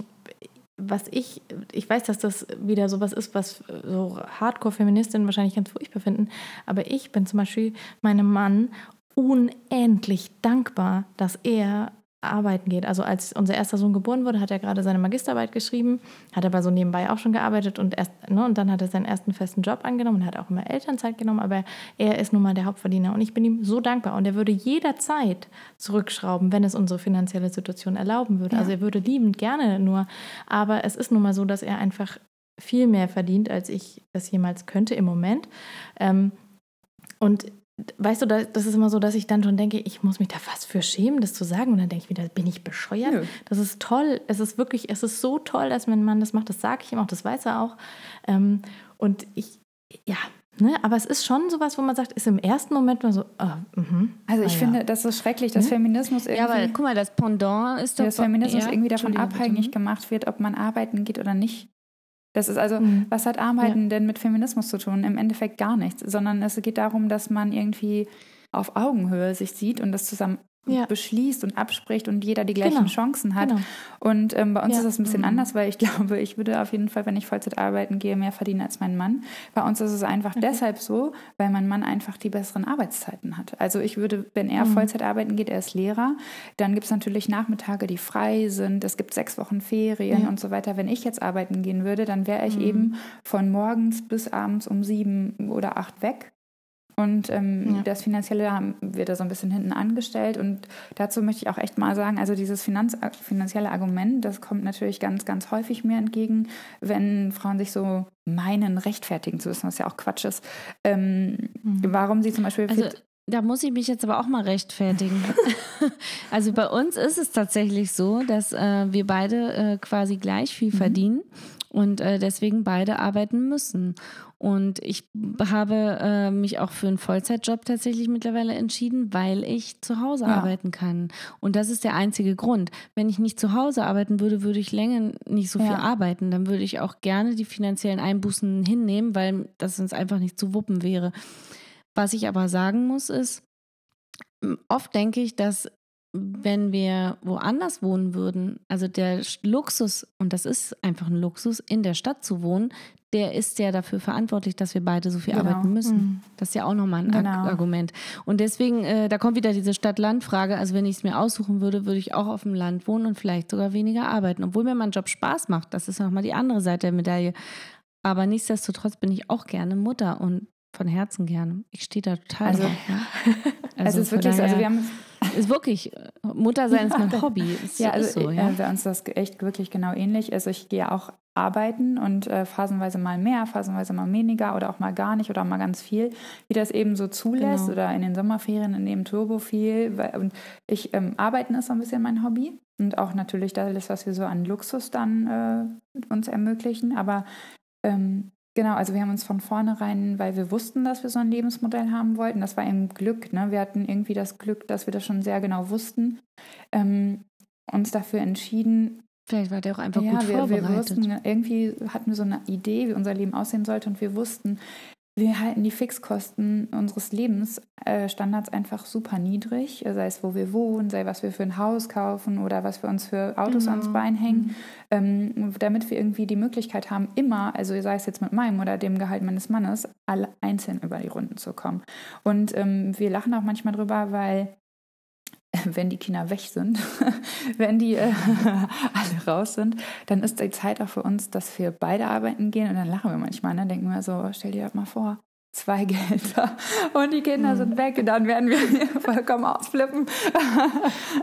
was ich, ich weiß, dass das wieder sowas ist, was äh, so Hardcore-Feministinnen wahrscheinlich ganz furchtbar finden. Aber ich bin zum Beispiel meinem Mann unendlich dankbar, dass er arbeiten geht. Also als unser erster Sohn geboren wurde, hat er gerade seine Magisterarbeit geschrieben, hat aber so nebenbei auch schon gearbeitet und erst, ne, und dann hat er seinen ersten festen Job angenommen und hat auch immer Elternzeit genommen, aber er ist nun mal der Hauptverdiener und ich bin ihm so dankbar und er würde jederzeit zurückschrauben, wenn es unsere finanzielle Situation erlauben würde. Ja. Also er würde liebend gerne nur, aber es ist nun mal so, dass er einfach viel mehr verdient, als ich das jemals könnte im Moment. Ähm, und weißt du, da- das ist immer so, dass ich dann schon denke, ich muss mich da fast für schämen, das zu sagen. Und dann denke ich wieder, bin ich bescheuert? Nö. Das ist toll. Es ist wirklich, es ist so toll, dass mein Mann das macht. Das sage ich ihm auch, das weiß er auch. Ähm, und ich, ja, ne, aber es ist schon sowas, wo man sagt, ist im ersten Moment mal so, ah, mhm, Also ich ah, ja. finde, das ist schrecklich, dass Ne? Feminismus irgendwie... ja, aber guck mal, das Pendant ist doch. dass Feminismus ja, irgendwie davon abhängig bitte. gemacht wird, ob man arbeiten geht oder nicht. Das ist also, Mhm. was hat Arbeiten denn mit Feminismus zu tun? Im Endeffekt gar nichts, sondern es geht darum, dass man irgendwie auf Augenhöhe sich sieht und das zusammen Ja. beschließt und abspricht und jeder die gleichen Genau. Chancen hat. Genau. Und ähm, bei uns Ja. ist das ein bisschen Mhm. anders, weil ich <laughs> glaube, ich würde auf jeden Fall, wenn ich Vollzeit arbeiten gehe, mehr verdienen als mein Mann. Bei uns ist es einfach deshalb so, weil mein Mann einfach die besseren Arbeitszeiten hat. Also ich würde, wenn er Mhm. Vollzeit arbeiten geht, er ist Lehrer, dann gibt es natürlich Nachmittage, die frei sind. Es gibt sechs Wochen Ferien Ja. und so weiter. Wenn ich jetzt arbeiten gehen würde, dann wäre ich Mhm. eben von morgens bis abends um sieben oder acht weg. Und ähm, Ja. das Finanzielle haben- wird da so ein bisschen hinten angestellt. Und dazu möchte ich auch echt mal sagen, also dieses Finanz finanzielle Argument, das kommt natürlich ganz, ganz häufig mir entgegen, wenn Frauen sich so meinen, rechtfertigen zu müssen, was ja auch Quatsch ist. Ähm, Warum sie zum Beispiel... Also, da muss ich mich jetzt aber auch mal rechtfertigen. <laughs> also bei uns ist es tatsächlich so, dass äh, wir beide äh, quasi gleich viel verdienen und äh, deswegen beide arbeiten müssen. Und ich habe äh, mich auch für einen Vollzeitjob tatsächlich mittlerweile entschieden, weil ich zu Hause Ja. arbeiten kann. Und das ist der einzige Grund. Wenn ich nicht zu Hause arbeiten würde, würde ich länger nicht so viel Ja. arbeiten. Dann würde ich auch gerne die finanziellen Einbußen hinnehmen, weil das uns einfach nicht zu wuppen wäre. Was ich aber sagen muss, ist, oft denke ich, dass wenn wir woanders wohnen würden, also der Luxus, und das ist einfach ein Luxus, in der Stadt zu wohnen, der ist ja dafür verantwortlich, dass wir beide so viel Genau. arbeiten müssen. Mhm. Das ist ja auch nochmal ein Genau. Argument. Und deswegen, äh, da kommt wieder diese Stadt-Land-Frage. Also wenn ich es mir aussuchen würde, würde ich auch auf dem Land wohnen und vielleicht sogar weniger arbeiten. Obwohl mir mein Job Spaß macht. Das ist nochmal die andere Seite der Medaille. Aber nichtsdestotrotz bin ich auch gerne Mutter und von Herzen gerne. Ich stehe da total Also- drauf. Ne? <laughs> Also, es ist wirklich so, also wir haben ist wirklich, äh, Mutter sein ist mein Hobby. Ist, Ja, also ist so, äh, ja. bei uns ist das echt wirklich genau ähnlich. Also ich gehe auch arbeiten und äh, phasenweise mal mehr, phasenweise mal weniger oder auch mal gar nicht oder auch mal ganz viel, wie das eben so zulässt Genau. oder in den Sommerferien in dem Turbo viel. Weil, und ich ähm, arbeiten ist so ein bisschen mein Hobby und auch natürlich das, was wir so an Luxus dann äh, uns ermöglichen. Aber ähm, genau, also wir haben uns von vornherein, weil wir wussten, dass wir so ein Lebensmodell haben wollten, das war eben Glück. Ne? Wir hatten irgendwie das Glück, dass wir das schon sehr genau wussten, ähm, uns dafür entschieden, Vielleicht war der auch einfach ja, gut wir, wir vorbereitet. wussten, irgendwie hatten wir so eine Idee, wie unser Leben aussehen sollte und wir wussten, wir halten die Fixkosten unseres Lebensstandards einfach super niedrig, sei es wo wir wohnen, sei was wir für ein Haus kaufen oder was wir uns für Autos Genau. ans Bein hängen, ähm, damit wir irgendwie die Möglichkeit haben, immer, also sei es jetzt mit meinem oder dem Gehalt meines Mannes, alle einzeln über die Runden zu kommen. Und ähm, wir lachen auch manchmal drüber, weil <laughs> wenn die Kinder weg sind, <laughs> wenn die äh, <laughs> alle raus sind, dann ist die Zeit auch für uns, dass wir beide arbeiten gehen und dann lachen wir manchmal, ne? denken wir so, stell dir das mal vor, zwei Gelder und die Kinder Mhm. sind weg, dann werden wir hier vollkommen ausflippen.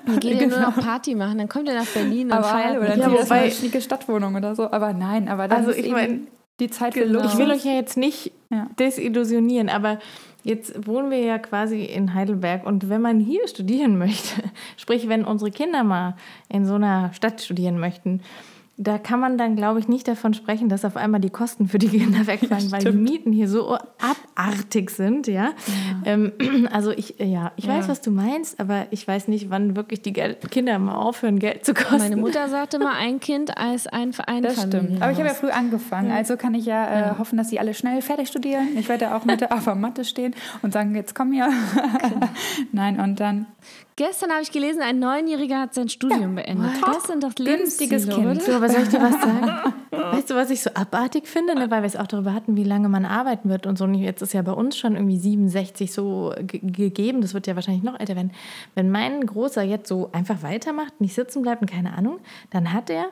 Dann geht ihr nur noch Party machen, dann kommt ihr nach Berlin und aber feiert hallo, mit dann Ja, wobei- eine schnieke Stadtwohnung oder so. Aber nein, aber das Also ist ich eben mein, die Zeit für genau. Ich will euch ja jetzt nicht Ja. desillusionieren, aber jetzt wohnen wir ja quasi in Heidelberg und wenn man hier studieren <laughs> möchte, sprich wenn unsere Kinder mal in so einer Stadt studieren möchten, da kann man dann, glaube ich, nicht davon sprechen, dass auf einmal die Kosten für die Kinder <laughs> wegfallen, weil die Mieten hier so abartig sind, ja. Ähm, <clears throat> also ich, ja, ich weiß, was du meinst, aber ich weiß nicht, wann wirklich die Geld Kinder mal aufhören, Geld zu kosten. Meine Mutter sagte mal, ein Kind als ein, ein Das stimmt. Aber ich habe ja früh angefangen, also kann ich ja, äh, hoffen, dass sie alle schnell fertig studieren. Ich werde ja auch mit der auf der Matte stehen und sagen, jetzt komm hier. <laughs> Nein, und dann Gestern habe ich gelesen, ein Neunjähriger hat sein Studium beendet. Das sind doch Günstiges Kind. oder? So, aber soll ich dir was sagen? <laughs> Weißt du, was ich so abartig finde? Ne? Weil wir es auch darüber hatten, wie lange man arbeiten wird und so. Und jetzt ist ja bei uns schon irgendwie 67 so ge- gegeben. Das wird ja wahrscheinlich noch älter werden. Wenn mein Großer jetzt so einfach weitermacht, nicht sitzen bleibt und keine Ahnung, dann hat er,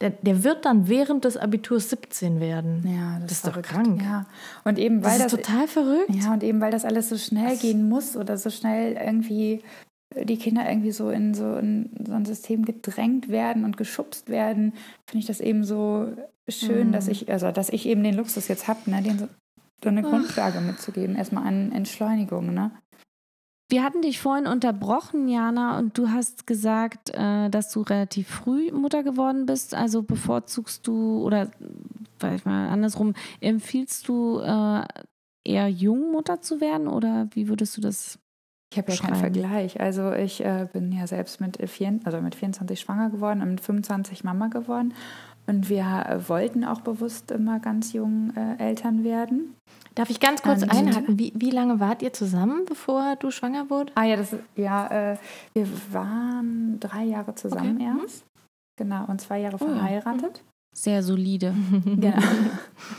der, der wird dann während des Abiturs 17 werden. Ja, das, ist doch verrückt. krank. Ja. Und eben weil Das ist das, total verrückt. ja und eben weil das alles so schnell gehen muss oder so schnell irgendwie die Kinder irgendwie so in so, in so ein System gedrängt werden und geschubst werden, finde ich das eben so schön, dass ich also dass ich eben den Luxus jetzt habe, ne, den so, so eine Grundlage mitzugeben, erstmal an Entschleunigung, ne? Wir hatten dich vorhin unterbrochen, Jana, und du hast gesagt, äh, dass du relativ früh Mutter geworden bist. Also bevorzugst du oder vielleicht mal andersrum, empfiehlst du äh, eher jung Mutter zu werden oder wie würdest du das? Ich habe ja keinen. Vergleich. Also ich äh, bin ja selbst mit, vier, also mit 24 schwanger geworden und mit 25 Mama geworden. Und wir äh, wollten auch bewusst immer ganz jung äh, Eltern werden. Darf ich ganz kurz einhaken? Wie, wie lange wart ihr zusammen, bevor du schwanger wurdest? Ah ja, das ist, ja, äh, wir waren drei Jahre zusammen Okay. Mhm. erst. Genau, und zwei Jahre Oh ja. verheiratet. Sehr solide. <laughs> Genau.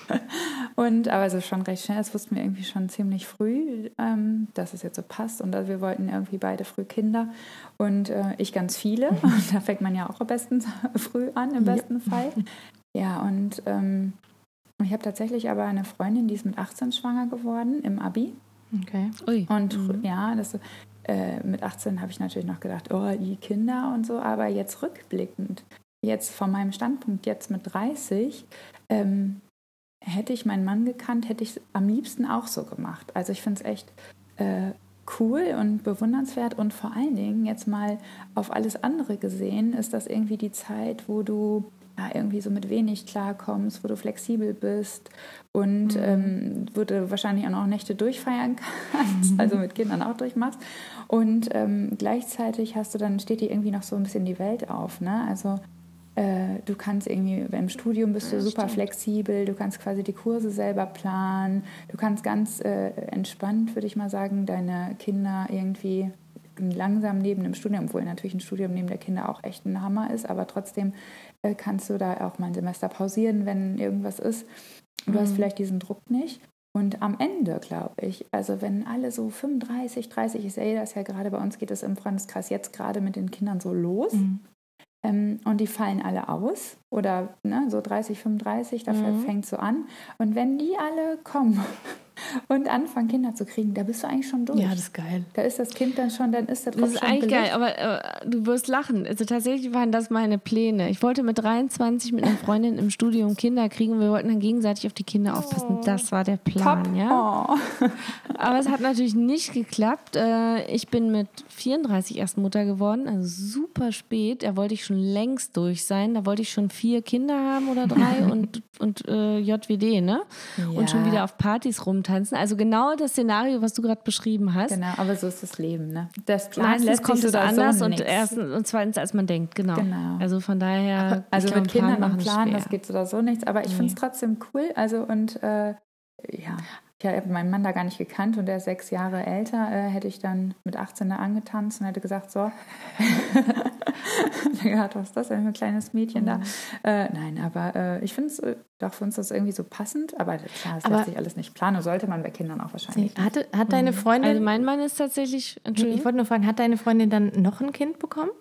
<laughs> und aber so schon recht schnell, das wussten wir irgendwie schon ziemlich früh, ähm, dass es jetzt so passt. Und wir wollten irgendwie beide früh Kinder und äh, ich ganz viele. Und da fängt man ja auch am besten <laughs> früh an, im besten Fall. Ja, und ähm, ich habe tatsächlich aber eine Freundin, die ist mit 18 schwanger geworden im Abi. Okay. Ui. Und ja, das, äh, mit 18 habe ich natürlich noch gedacht, oh, die Kinder und so, aber jetzt rückblickend, jetzt von meinem Standpunkt, jetzt mit 30, ähm, hätte ich meinen Mann gekannt, hätte ich es am liebsten auch so gemacht. Also ich finde es echt äh, cool und bewundernswert und vor allen Dingen jetzt mal auf alles andere gesehen, ist das irgendwie die Zeit, wo du ja, irgendwie so mit wenig klarkommst, wo du flexibel bist und ähm, wo du wahrscheinlich auch noch Nächte durchfeiern <laughs> kannst, also mit Kindern auch durchmachst. Und ähm, gleichzeitig hast du dann, steht dir irgendwie noch so ein bisschen die Welt auf. Ne? Also äh, du kannst irgendwie, im Studium bist du super flexibel, du kannst quasi die Kurse selber planen, du kannst ganz äh, entspannt, würde ich mal sagen, deine Kinder irgendwie langsam neben dem Studium, obwohl natürlich ein Studium neben der Kinder auch echt ein Hammer ist, aber trotzdem äh, kannst du da auch mal ein Semester pausieren, wenn irgendwas ist. Du hast vielleicht diesen Druck nicht. Und am Ende, glaube ich, also wenn alle so 35, 30, ich sehe das ja gerade, bei uns geht es im Freundeskreis jetzt gerade mit den Kindern so los. Ähm, und die fallen alle aus oder ne, so 30, 35, da Mhm. fängt so an. Und wenn die alle kommen, <laughs> und anfangen, Kinder zu kriegen, da bist du eigentlich schon durch. Ja, das ist geil. da ist das Kind dann schon, dann ist Tropf Das ist eigentlich geil, aber äh, du wirst lachen. Also tatsächlich waren das meine Pläne. Ich wollte mit 23 mit einer Freundin im Studium Kinder kriegen und wir wollten dann gegenseitig auf die Kinder aufpassen. Das war der Plan, Top. ja. Oh. Aber es hat natürlich nicht geklappt. Äh, Ich bin mit 34 erst Mutter geworden, also super spät. Da wollte ich schon längst durch sein. Da wollte ich schon vier Kinder haben oder drei <laughs> und, und äh, JWD, ne? Und schon Ja. wieder auf Partys rumtanzen. Also genau das Szenario, was du gerade beschrieben hast. Genau, aber so ist das Leben, ne? Das Plan Meistens kommt es anders so und nix. erstens und zweitens, als man denkt, genau. Genau. Also von daher. Also mit Kindern Plan machen Plan, das geht so oder so nichts. Aber ich finde es trotzdem cool. Also und äh, ja, ich habe meinen Mann da gar nicht gekannt und der ist sechs Jahre älter. Äh, hätte ich dann mit 18 da angetanzt und hätte gesagt, so. <laughs> gedacht, was ist das denn für ein kleines Mädchen da? Mhm. Äh, nein, aber äh, ich finde es äh, doch für uns das irgendwie so passend. Aber klar, es Aber- lässt sich alles nicht planen. Sollte man bei Kindern auch wahrscheinlich. nicht. Hatte, hat deine Freundin, Also mein Mann ist tatsächlich. Entschuldigung. ich wollte nur fragen, hat deine Freundin dann noch ein Kind bekommen?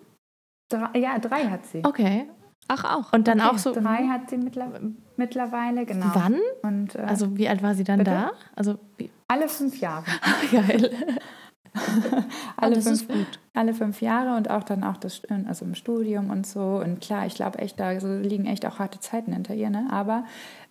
Drei, ja, drei hat sie. Okay. Ach auch. Und dann Okay, auch so, Drei hat sie mittler mittlerweile, genau. wann? Und äh, Also wie alt war sie dann Bitte? da? Also wie, alle fünf Jahre. <laughs> geil. <laughs> alle, das fünf, alle fünf Jahre und auch dann auch das, also im Studium und so. Und klar, ich glaube echt, da liegen echt auch harte Zeiten hinter ihr, ne? Aber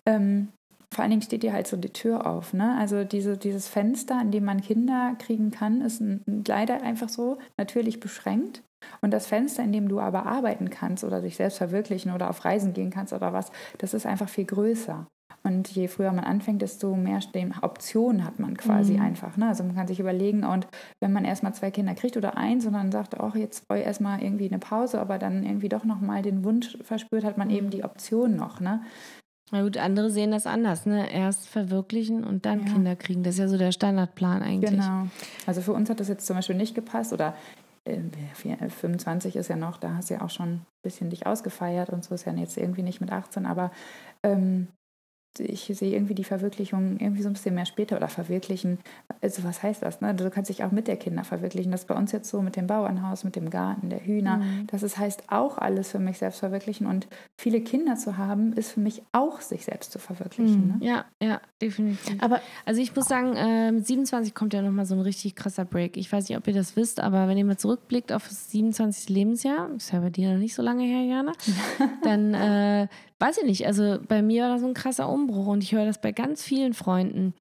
ähm, vor allen Dingen steht ihr halt so die Tür auf, ne? Also diese, dieses Fenster, in dem man Kinder kriegen kann, ist ein, leider einfach so natürlich beschränkt. Und das Fenster, in dem du aber arbeiten kannst oder dich selbst verwirklichen oder auf Reisen gehen kannst oder was, das ist einfach viel größer. Und je früher man anfängt, desto mehr Optionen hat man quasi einfach. Ne? Also man kann sich überlegen, und wenn man erstmal zwei Kinder kriegt oder eins und dann sagt, auch jetzt brauche ich erstmal irgendwie eine Pause, aber dann irgendwie doch nochmal den Wunsch verspürt, hat man eben die Option noch. Ne? Na gut, andere sehen das anders, ne? Erst verwirklichen und dann Ja. Kinder kriegen. Das ist ja so der Standardplan eigentlich. Genau. Also für uns hat das jetzt zum Beispiel nicht gepasst oder 25 ist ja noch, da hast du ja auch schon ein bisschen dich ausgefeiert und so ist ja jetzt irgendwie nicht mit 18, aber ähm, ich sehe irgendwie die Verwirklichung irgendwie so ein bisschen mehr später oder verwirklichen. Also was heißt das? Ne? Du kannst dich auch mit der Kinder verwirklichen. Das ist bei uns jetzt so mit dem Bauernhaus, mit dem Garten, der Hühner. Das ist, heißt auch alles für mich selbst verwirklichen. Und viele Kinder zu haben, ist für mich auch sich selbst zu verwirklichen. Ne? Ja, ja, definitiv. Aber Also ich muss sagen, äh, mit 27 kommt ja nochmal so ein richtig krasser Break. Ich weiß nicht, ob ihr das wisst, aber wenn ihr mal zurückblickt auf das 27. Lebensjahr, ist ja bei dir noch nicht so lange her, Jana, <laughs> dann äh, weiß ich nicht. Also bei mir war das so ein krasser Umbruch und ich höre das bei ganz vielen Freunden.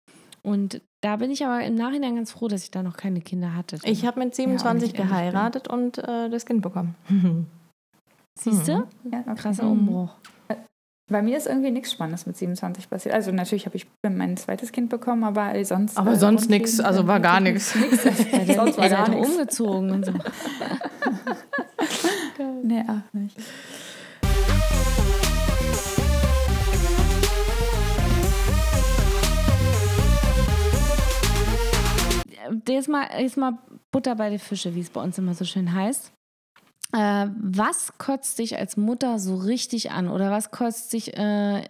Und da bin ich aber im Nachhinein ganz froh, dass ich da noch keine Kinder hatte. ich habe mit 27 ehrlich bin. geheiratet und äh, das Kind bekommen. <laughs> Siehst du? Ja, okay. Krasser Umbruch. Bei mir ist irgendwie nichts Spannendes mit 27 passiert. Also natürlich habe ich mein zweites Kind bekommen, aber sonst. Aber äh, sonst grundlegend, also äh, war gar. <laughs> Ja, der sonst war gar nichts. umgezogen und so. <laughs> Nee, auch nicht. Jetzt mal, jetzt mal Butter bei den Fische, wie es bei uns immer so schön heißt. Äh, was kotzt dich als Mutter so richtig an? Oder was kotzt dich äh,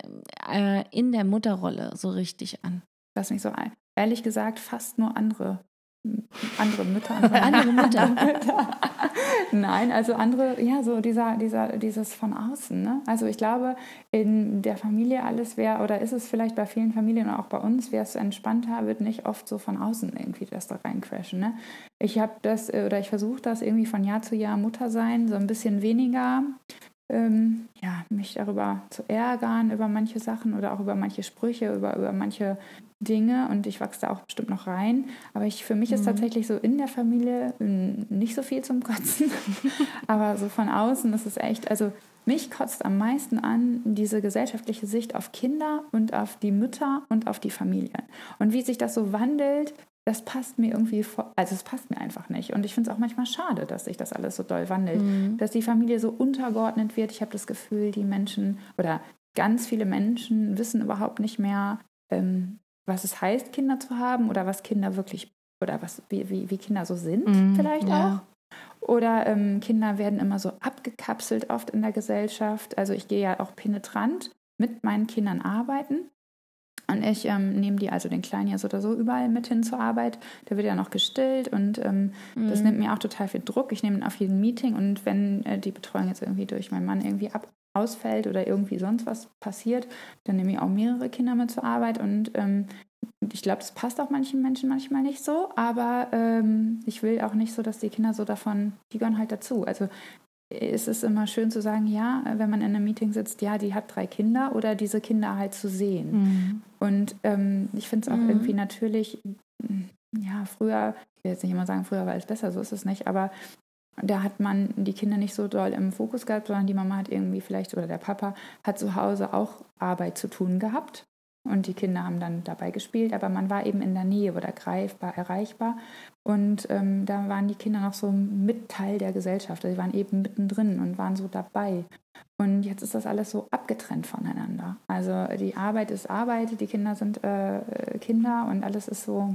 äh, in der Mutterrolle so richtig an? Das nicht so ein. Ehrlich gesagt, fast nur andere. Andere Mütter. <laughs> Andere, Andere Mütter. <laughs> Nein, also andere, ja, so dieser, dieser, dieses von außen. Ne? Also ich glaube, in der Familie alles wäre, oder ist es vielleicht bei vielen Familien und auch bei uns, wäre es entspannter, wird nicht oft so von außen irgendwie das da reincrashen. Ne? Ich habe das, äh, oder ich versuche das irgendwie von Jahr zu Jahr Mutter sein, so ein bisschen weniger ähm, ja, mich darüber zu ärgern, über manche Sachen oder auch über manche Sprüche, über, über manche Dinge und ich wachse da auch bestimmt noch rein. Aber ich, für mich ist tatsächlich so in der Familie ähm, nicht so viel zum Kotzen, <laughs> aber so von außen ist es echt, also mich kotzt am meisten an diese gesellschaftliche Sicht auf Kinder und auf die Mütter und auf die Familien. Und wie sich das so wandelt, das passt mir irgendwie, vor, also es passt mir einfach nicht. Und ich finde es auch manchmal schade, dass sich das alles so doll wandelt, dass die Familie so untergeordnet wird. Ich habe das Gefühl, die Menschen oder ganz viele Menschen wissen überhaupt nicht mehr, ähm, was es heißt, Kinder zu haben oder was Kinder wirklich oder was, wie, wie, wie Kinder so sind, Mhm, vielleicht ja. auch. Oder ähm, Kinder werden immer so abgekapselt oft in der Gesellschaft. Also ich gehe ja auch penetrant mit meinen Kindern arbeiten. Und ich ähm, nehme die, also den Kleinen jetzt oder so, überall mit hin zur Arbeit. Der wird ja noch gestillt und ähm, das nimmt mir auch total viel Druck. Ich nehme ihn auf jedem Meeting und wenn äh, die Betreuung jetzt irgendwie durch meinen Mann irgendwie ab, ausfällt oder irgendwie sonst was passiert, dann nehme ich auch mehrere Kinder mit zur Arbeit und ähm, ich glaube, das passt auch manchen Menschen manchmal nicht so, aber ähm, ich will auch nicht so, dass die Kinder so davon, die gehören halt dazu. Also es ist immer schön zu sagen, ja, wenn man in einem Meeting sitzt, ja, die hat drei Kinder oder diese Kinder halt zu sehen. Mhm. Und ähm, ich finde es auch Mhm. irgendwie natürlich, ja, früher, ich will jetzt nicht immer sagen, früher war alles besser, so ist es nicht, aber da hat man die Kinder nicht so doll im Fokus gehabt, sondern die Mama hat irgendwie vielleicht, oder der Papa hat zu Hause auch Arbeit zu tun gehabt. Und die Kinder haben dann dabei gespielt, aber man war eben in der Nähe oder greifbar, erreichbar. Und ähm, da waren die Kinder noch so mit Teil der Gesellschaft. Also sie waren eben mittendrin und waren so dabei. Und jetzt ist das alles so abgetrennt voneinander. Also die Arbeit ist Arbeit, die Kinder sind äh, Kinder und alles ist so,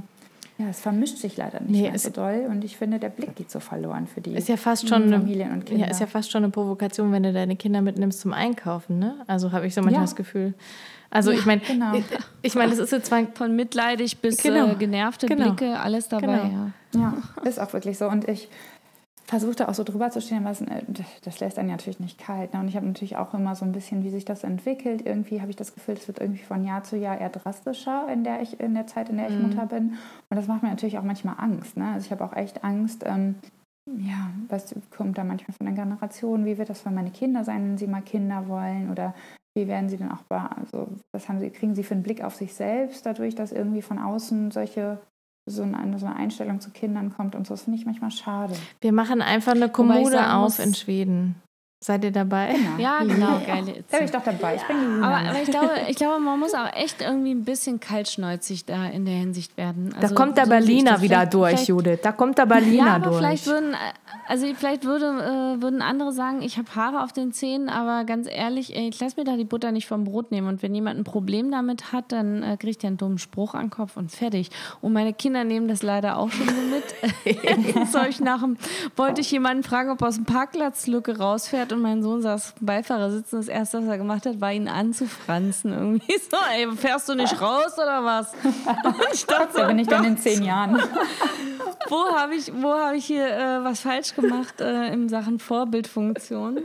ja, es vermischt sich leider nicht Nee, mehr so doll. Und ich finde, der Blick geht so verloren für die Ist ja fast schon Familien und Kinder. ja, ist ja fast schon eine Provokation, wenn du deine Kinder mitnimmst zum Einkaufen, ne? Also habe ich so manchmal Ja. das Gefühl. Also ich meine, genau. ich, ich meine, das ist jetzt zwar Von mitleidig bis Genau. äh, genervte Genau. Blicke, alles dabei. Genau. Ja. Ja, ist auch wirklich so. Und ich versuchte auch so drüber zu stehen, was, äh, das lässt einen natürlich nicht kalt. Ne? Und ich habe natürlich auch immer so ein bisschen, wie sich das entwickelt. Irgendwie habe ich das Gefühl, es wird irgendwie von Jahr zu Jahr eher drastischer in der, ich, in der Zeit, in der ich Mutter bin. Und das macht mir natürlich auch manchmal Angst. Ne? Also ich habe auch echt Angst, ähm, ja, was kommt da manchmal von der Generation? Wie wird das für meine Kinder sein, wenn sie mal Kinder wollen? Oder wie werden sie denn auch, also was haben sie, kriegen sie für einen Blick auf sich selbst dadurch, dass irgendwie von außen solche so eine, so eine Einstellung zu Kindern kommt und so. Das finde ich manchmal schade. wir machen einfach eine sagen auf muss- in Schweden. Seid ihr dabei? Ja, genau, geile Itze. Da bin ich doch dabei. Ich bin Aber, aber ich, glaube, ich glaube, man muss auch <laughs> echt irgendwie ein bisschen kaltschnäuzig da in der Hinsicht werden. Da Also, kommt der so Berliner wieder durch, Judith. Da kommt der Berliner Ja, aber durch. vielleicht würden, äh, also vielleicht würde, äh, würden andere sagen, ich habe Haare auf den Zähnen, aber ganz ehrlich, ey, ich lass mir da die Butter nicht vom Brot nehmen. Und wenn jemand ein Problem damit hat, dann äh, kriegt er einen dummen Spruch an den Kopf und fertig. Und meine Kinder nehmen das leider auch schon so mit. Soll ich nach dem, wollte ich jemanden fragen, ob er aus dem Parkplatzlücke rausfährt und mein Sohn saß Beifahrersitz und das erste, was er gemacht hat, war ihn anzufranzen. <laughs> Irgendwie so, ey, fährst du nicht raus oder was? <laughs> Und ich dachte Da bin ich dann in zehn Jahren. <laughs> wo habe ich, wo habe ich hier äh, was falsch gemacht äh, in Sachen Vorbildfunktion?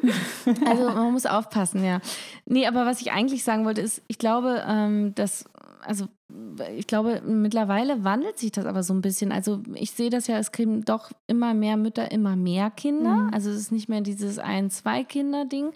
Also man muss aufpassen, ja. Nee, aber was ich eigentlich sagen wollte, ist, ich glaube, ähm, dass, also ich glaube, mittlerweile wandelt sich das aber so ein bisschen. Also ich sehe das ja, es kriegen doch immer mehr Mütter immer mehr Kinder. Also es ist nicht mehr dieses Ein-Zwei-Kinder-Ding.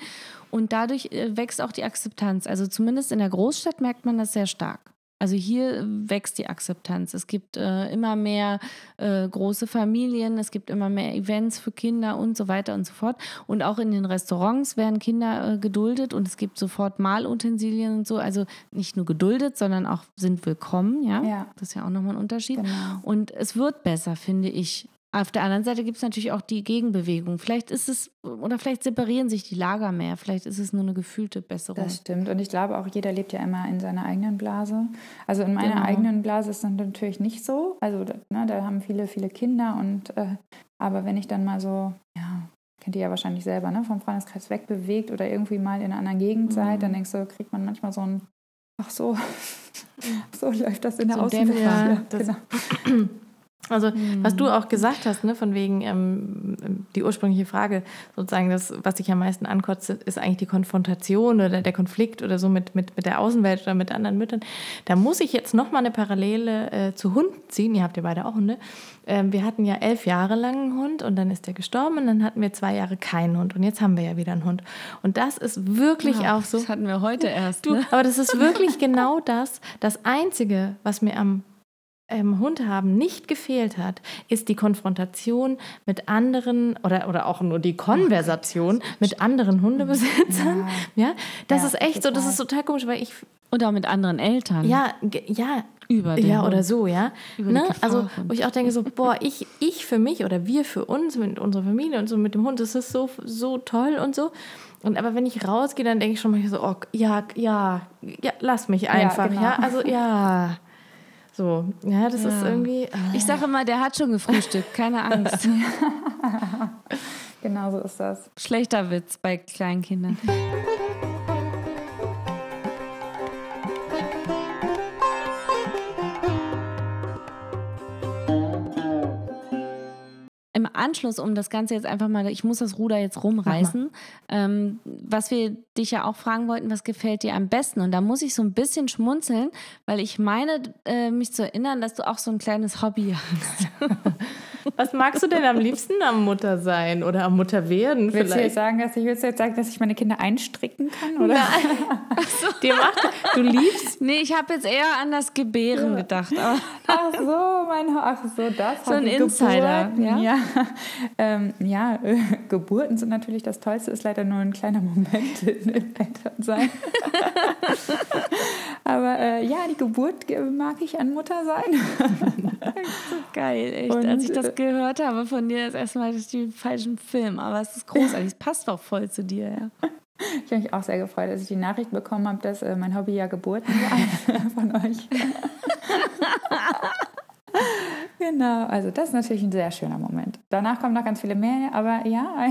Und dadurch äh, wächst auch die Akzeptanz. Also zumindest in der Großstadt merkt man das sehr stark. Also hier wächst die Akzeptanz. Es gibt äh, immer mehr äh, große Familien, es gibt immer mehr Events für Kinder und so weiter und so fort. Und auch in den Restaurants werden Kinder äh, geduldet und es gibt sofort Malutensilien und so. Also nicht nur geduldet, sondern auch sind willkommen. Ja, Ja. das ist ja auch nochmal ein Unterschied. Genau. Und es wird besser, finde ich. Auf der anderen Seite gibt es natürlich auch die Gegenbewegung. Vielleicht ist es, oder vielleicht separieren sich die Lager mehr. Vielleicht ist es nur eine gefühlte Besserung. Das stimmt. Und ich glaube auch, jeder lebt ja immer in seiner eigenen Blase. Also in meiner Genau. eigenen Blase ist das natürlich nicht so. Also da- ne, da haben viele, viele Kinder. Und äh, aber wenn ich dann mal so, ja, kennt ihr ja wahrscheinlich selber, ne, vom Freundeskreis wegbewegt oder irgendwie mal in einer anderen Gegend seid, Mhm. dann denkst du, kriegt man manchmal so ein, ach so, <laughs> so läuft das in der So Außenwelt. Ja, genau. <clears throat> Also, was Mhm. du auch gesagt hast, ne, von wegen ähm, die ursprüngliche Frage, sozusagen, das, was dich am meisten ankotzt, ist eigentlich die Konfrontation oder der Konflikt oder so mit, mit, mit der Außenwelt oder mit anderen Müttern. Da muss ich jetzt nochmal eine Parallele äh, zu Hunden ziehen. Ihr habt ja beide auch Hunde. Ähm, wir hatten ja elf Jahre lang einen Hund und dann ist der gestorben und dann hatten wir zwei Jahre keinen Hund und jetzt haben wir ja wieder einen Hund. Und das ist wirklich Ja, auch so. Das hatten wir heute erst. Du, ne? aber das ist wirklich genau das. Das Einzige, was mir am ähm, Hund haben nicht gefehlt hat, ist die Konfrontation mit anderen oder, oder auch nur die Konversation mit anderen Hundebesitzern. <laughs> Ja, das Ja, ist echt so, das total. ist total komisch, weil ich, Oder mit anderen Eltern. ja, ja, Über den ja, Hund. oder so, ja. Ne? Also, wo ich auch denke, so, boah, ich, ich für mich oder wir für uns, mit unserer Familie und so mit dem Hund, das ist so, so toll und so. Und aber wenn ich rausgehe, dann denke ich schon mal so, oh, ja, ja, ja, lass mich einfach, genau. ja, also ja. <laughs> So, ja, das ist Ja. irgendwie. äh, Ich sage immer, der hat schon gefrühstückt, keine Angst. <laughs> genau so ist das. Schlechter Witz bei Kleinkindern. Im Anschluss, um das Ganze jetzt einfach mal, ich muss das Ruder jetzt rumreißen, ähm, was wir dich ja auch fragen wollten, was gefällt dir am besten? Und da muss ich so ein bisschen schmunzeln, weil ich meine, äh, mich zu erinnern, dass du auch so ein kleines Hobby hast. <laughs> Was magst du denn am liebsten am Mutter sein oder am Mutter werden Willst du vielleicht? jetzt sagen, dass ich, willst du jetzt sagen, dass ich meine Kinder einstricken kann? Oder? <laughs> Dir macht, du liebst Nee, ich habe jetzt eher an das Gebären gedacht. Aber <laughs> Ach so, mein Ach so, das. So ein. Insider, Geburten, ja? Ja, <laughs> ähm, ja äh, Geburten sind natürlich das Tollste, ist leider nur ein kleiner Moment in dem Elternsein. Aber äh, ja, die Geburt mag ich an Mutter sein. geil, echt. Und, Als ich das äh, gehört habe von dir, das erste Mal hatte ich den falschen Film. Aber es ist großartig. Es passt auch voll zu dir, ja. <laughs> Ich habe mich auch sehr gefreut, als ich die Nachricht bekommen habe, dass äh, mein Hobby ja Geburten <laughs> war von euch. <laughs> genau, also das ist natürlich ein sehr schöner Moment. Danach kommen noch ganz viele mehr, aber ja,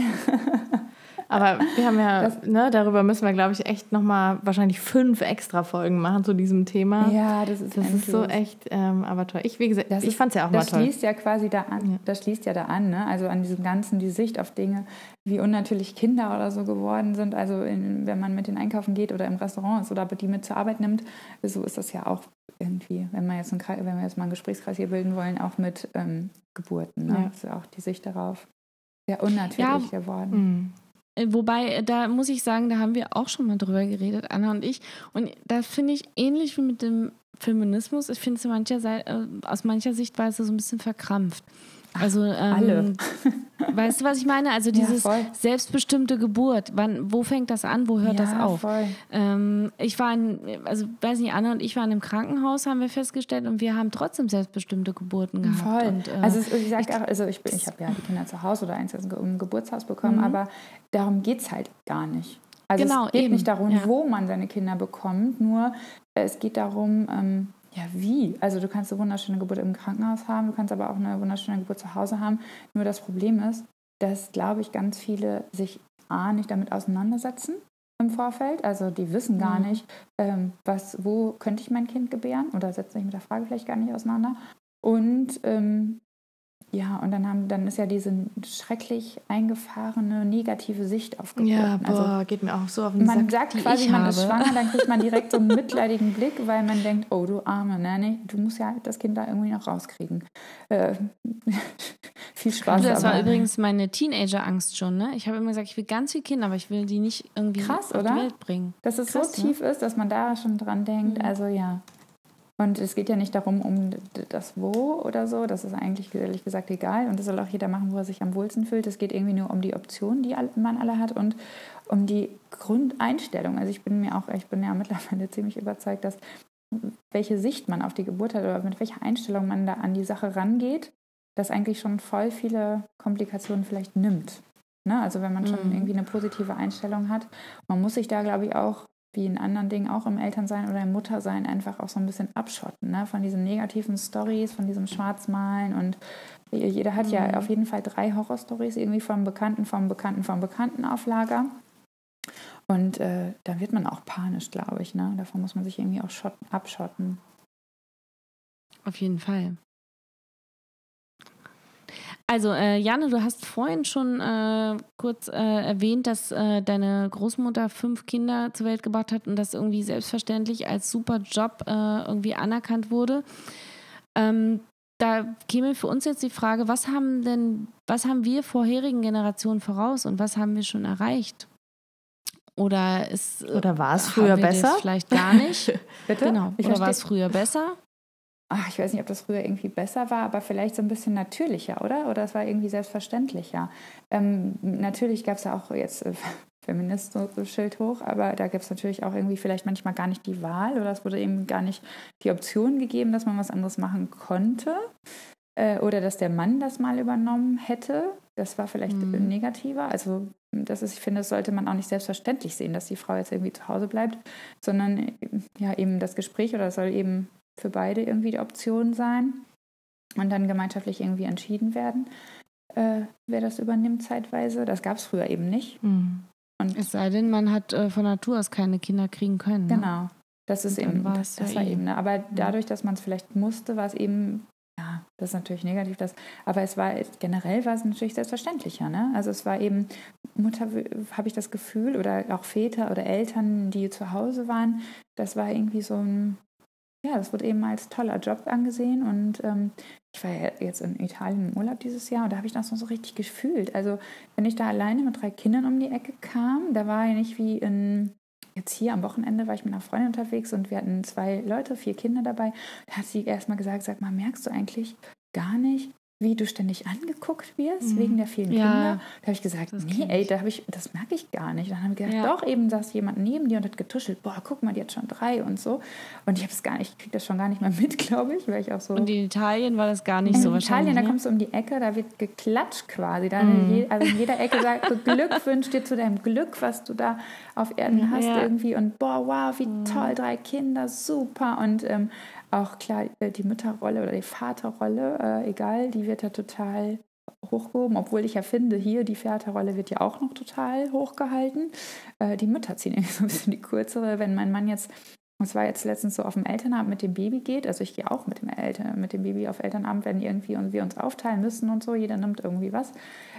Aber wir haben ja, ne, darüber müssen wir, glaube ich, echt nochmal wahrscheinlich fünf extra Folgen machen zu diesem Thema. ja, das ist Das ist so echt, ähm, aber toll. Ich, wie gesagt, Das ich fand es ja auch mal das toll. schließt ja quasi da an. Das schließt ja da an, ne? Also an diesem ganzen, die Sicht auf Dinge, wie unnatürlich Kinder oder so geworden sind. Also in, wenn man mit den einkaufen geht oder im Restaurant ist oder die mit zur Arbeit nimmt, so ist das ja auch irgendwie, wenn man jetzt, ein, wenn wir jetzt mal einen Gesprächskreis hier bilden wollen, auch mit ähm, Geburten. Ne? Ja. Das ja auch die Sicht darauf sehr unnatürlich Ja, geworden. Mhm. Äh, Wobei, äh, da muss ich sagen, da haben wir auch schon mal drüber geredet, Anna und ich. Und das finde ich ähnlich wie mit dem Feminismus. Ich finde es äh, aus mancher Sichtweise so ein bisschen verkrampft. Also, ähm, alle. <laughs> weißt du, was ich meine? Also Ja, dieses voll. selbstbestimmte Geburt. Wann, wo fängt das an? Wo hört das Ja, auf? voll. Ähm, ich war in, also weiß nicht, Anna und ich waren im Krankenhaus, haben wir festgestellt, und wir haben trotzdem selbstbestimmte Geburten gehabt. Voll. Und, äh, also ich sag auch, also ich, bin- ich habe ja die Kinder zu Hause oder eins dem Geburtshaus bekommen, aber darum geht es halt gar nicht. Also Genau, es geht eben, nicht darum, ja. wo man seine Kinder bekommt, nur äh, es geht darum, ähm, ja wie. Also du kannst eine wunderschöne Geburt im Krankenhaus haben, du kannst aber auch eine wunderschöne Geburt zu Hause haben. Nur das Problem ist, dass, glaube ich, ganz viele sich A, nicht damit auseinandersetzen im Vorfeld. Also die wissen gar Mhm. nicht, ähm, was, wo könnte ich mein Kind gebären oder setzen sich mit der Frage vielleicht gar nicht auseinander. Und ähm, ja, und dann haben, dann ist ja diese schrecklich eingefahrene negative Sicht auf Geburten. Ja, also boah, geht mir auch so auf den man Sack. sagt die quasi, ich man ist schwanger, dann kriegt man direkt so einen <laughs> mitleidigen Blick, weil man denkt, oh du Arme, ne, nee, du musst ja das Kind da irgendwie noch rauskriegen. Äh, <laughs> viel Spaß. das war aber- übrigens meine Teenager-Angst schon. Ne? Ich habe immer gesagt, ich will ganz viele Kinder, aber ich will die nicht irgendwie Krass, auf oder? die Welt bringen. dass es Krass, so ne? tief ist, dass man da schon dran denkt. Mhm. Also ja. Und es geht ja nicht darum, um das Wo oder so. Das ist eigentlich ehrlich gesagt egal. Und das soll auch jeder machen, wo er sich am wohlsten fühlt. Es geht irgendwie nur um die Optionen, die man alle hat und um die Grundeinstellung. Also ich bin mir auch, ich bin ja <laughs> mittlerweile ziemlich überzeugt, dass welche Sicht man auf die Geburt hat oder mit welcher Einstellung man da an die Sache rangeht, das eigentlich schon voll viele Komplikationen vielleicht nimmt. Ne? Also wenn man schon Mhm. irgendwie eine positive Einstellung hat. Man muss sich da, glaube ich, auch, wie in anderen Dingen, auch im Elternsein oder im Muttersein, einfach auch so ein bisschen abschotten. Ne? Von diesen negativen Stories, von diesem Schwarzmalen. Und jeder hat ja auf jeden Fall drei Horrorstories, irgendwie vom Bekannten, vom Bekannten, vom Bekannten auf Lager. Und äh, da wird man auch panisch, glaube ich. Ne? Davon muss man sich irgendwie auch schotten, abschotten. Auf jeden Fall. Also, äh, Janne, du hast vorhin schon äh, kurz äh, erwähnt, dass äh, deine Großmutter fünf Kinder zur Welt gebracht hat und das irgendwie selbstverständlich als super Job äh, irgendwie anerkannt wurde. Ähm, da käme für uns jetzt die Frage, was haben denn, was haben wir vorherigen Generationen voraus und was haben wir schon erreicht? Oder ist Oder war es haben früher besser? Vielleicht gar nicht. <laughs> Bitte? genau. Ich Oder war es früher besser? Ach, ich weiß nicht, ob das früher irgendwie besser war, aber vielleicht so ein bisschen natürlicher, oder? Oder es war irgendwie selbstverständlicher. Ähm, natürlich gab es ja auch jetzt äh, <laughs> Feminist-Schild hoch, aber da gibt es natürlich auch irgendwie vielleicht manchmal gar nicht die Wahl oder es wurde eben gar nicht die Option gegeben, dass man was anderes machen konnte. Äh, oder dass der Mann das mal übernommen hätte. Das war vielleicht Mhm. negativer. Also das ist, ich finde, das sollte man auch nicht selbstverständlich sehen, dass die Frau jetzt irgendwie zu Hause bleibt, sondern äh, ja eben das Gespräch oder es soll eben für beide irgendwie die Option sein und dann gemeinschaftlich irgendwie entschieden werden, äh, wer das übernimmt zeitweise. Das gab es früher eben nicht. Mhm. Und Es sei denn, man hat äh, von Natur aus keine Kinder kriegen können. Ne? genau, das ist eben, das, das war eben. Ne? Aber dadurch, dass man es vielleicht musste, war es eben ja, das ist natürlich negativ, das, aber es war generell war es natürlich selbstverständlicher. Ne? Also es war eben, Mutter, habe ich das Gefühl, oder auch Väter oder Eltern, die zu Hause waren, das war irgendwie so ein, ja, das wurde eben als toller Job angesehen. Und ähm, ich war ja jetzt in Italien im Urlaub dieses Jahr und da habe ich das noch so richtig gefühlt. Also wenn ich da alleine mit drei Kindern um die Ecke kam, da war ja nicht wie in jetzt hier am Wochenende war ich mit einer Freundin unterwegs und wir hatten zwei Leute, vier Kinder dabei. Da hat sie erstmal gesagt, sag mal, merkst du eigentlich gar nicht, wie du ständig angeguckt wirst Mhm. wegen der vielen Ja. Kinder. Da habe ich gesagt, Das nee, ey, ich. da habe ich, das merke ich gar nicht. Dann haben wir gedacht, Ja. doch, eben saß jemand neben dir und hat getuschelt, boah, guck mal, die hat schon drei und so. Und ich habe es gar nicht, ich kriege das schon gar nicht mehr mit, <laughs> glaube ich, weil ich auch so. Und in Italien war das gar nicht in so Italien, wahrscheinlich. da ne? kommst du um die Ecke, da wird geklatscht quasi. Da Mhm. in je, also in jeder Ecke sagt so, Glückwunsch dir zu deinem Glück, was du da auf Erden hast Ja. irgendwie. Und boah, wow, wie toll, drei Kinder, super. Und ähm, auch klar, äh, die Mütterrolle oder die Vaterrolle, äh, egal, die wird da total hochgehoben, obwohl ich ja finde, hier die Vaterrolle wird ja auch noch total hochgehalten. Äh, die Mütter ziehen <laughs> irgendwie so ein bisschen die kürzere. Wenn mein Mann jetzt es war jetzt letztens so auf dem Elternabend mit dem Baby geht. Also ich gehe auch mit dem, Eltern, mit dem Baby auf Elternabend, wenn irgendwie und wir uns aufteilen müssen und so. Jeder nimmt irgendwie was.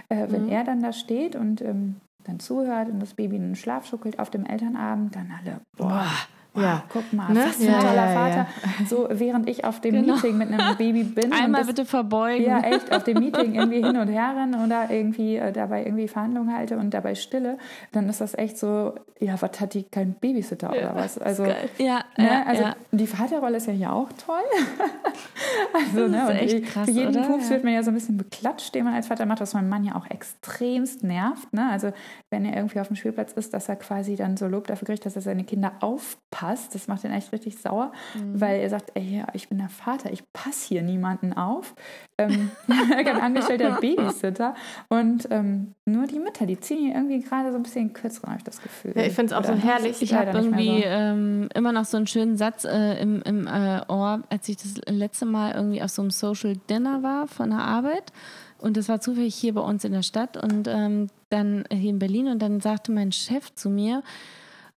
Äh, wenn er dann da steht und ähm, dann zuhört und das Baby in den Schlaf schuckelt auf dem Elternabend, dann alle, boah, wow, ja. guck mal, Ne? was für ein Ja, toller ja, ja. Vater. So während ich auf dem Genau. Meeting mit einem Baby bin. Einmal das, bitte verbeugen. ja, echt, auf dem Meeting irgendwie hin und her rennen oder irgendwie äh, dabei irgendwie Verhandlungen halte und dabei stille, dann ist das echt so, ja, was hat die, kein Babysitter oder was? Also, ja, Ne? ja, also ja. die Vaterrolle ist ja hier auch toll. <laughs> also, Das ne, echt krass, für jeden oder? Pups Ja. wird man ja so ein bisschen beklatscht, den man als Vater macht, was mein Mann ja auch extremst nervt. Ne? Also wenn er irgendwie auf dem Spielplatz ist, dass er quasi dann so Lob dafür kriegt, dass er seine Kinder aufpasst. Das macht ihn echt richtig sauer, Mhm. weil er sagt, ey, ich bin der Vater, ich passe hier niemanden auf. Ähm, <laughs> ein angestellter Babysitter. Und ähm, nur die Mütter, die ziehen hier irgendwie gerade so ein bisschen kürzer, habe ich das Gefühl. Ja, ich find's auch so Oder herrlich. ist es Ich habe irgendwie so. ähm, immer noch so einen schönen Satz äh, im, im äh, Ohr, als ich das letzte Mal irgendwie auf so einem Social Dinner war von der Arbeit. Und das war zufällig hier bei uns in der Stadt und ähm, dann hier in Berlin. Und dann sagte mein Chef zu mir,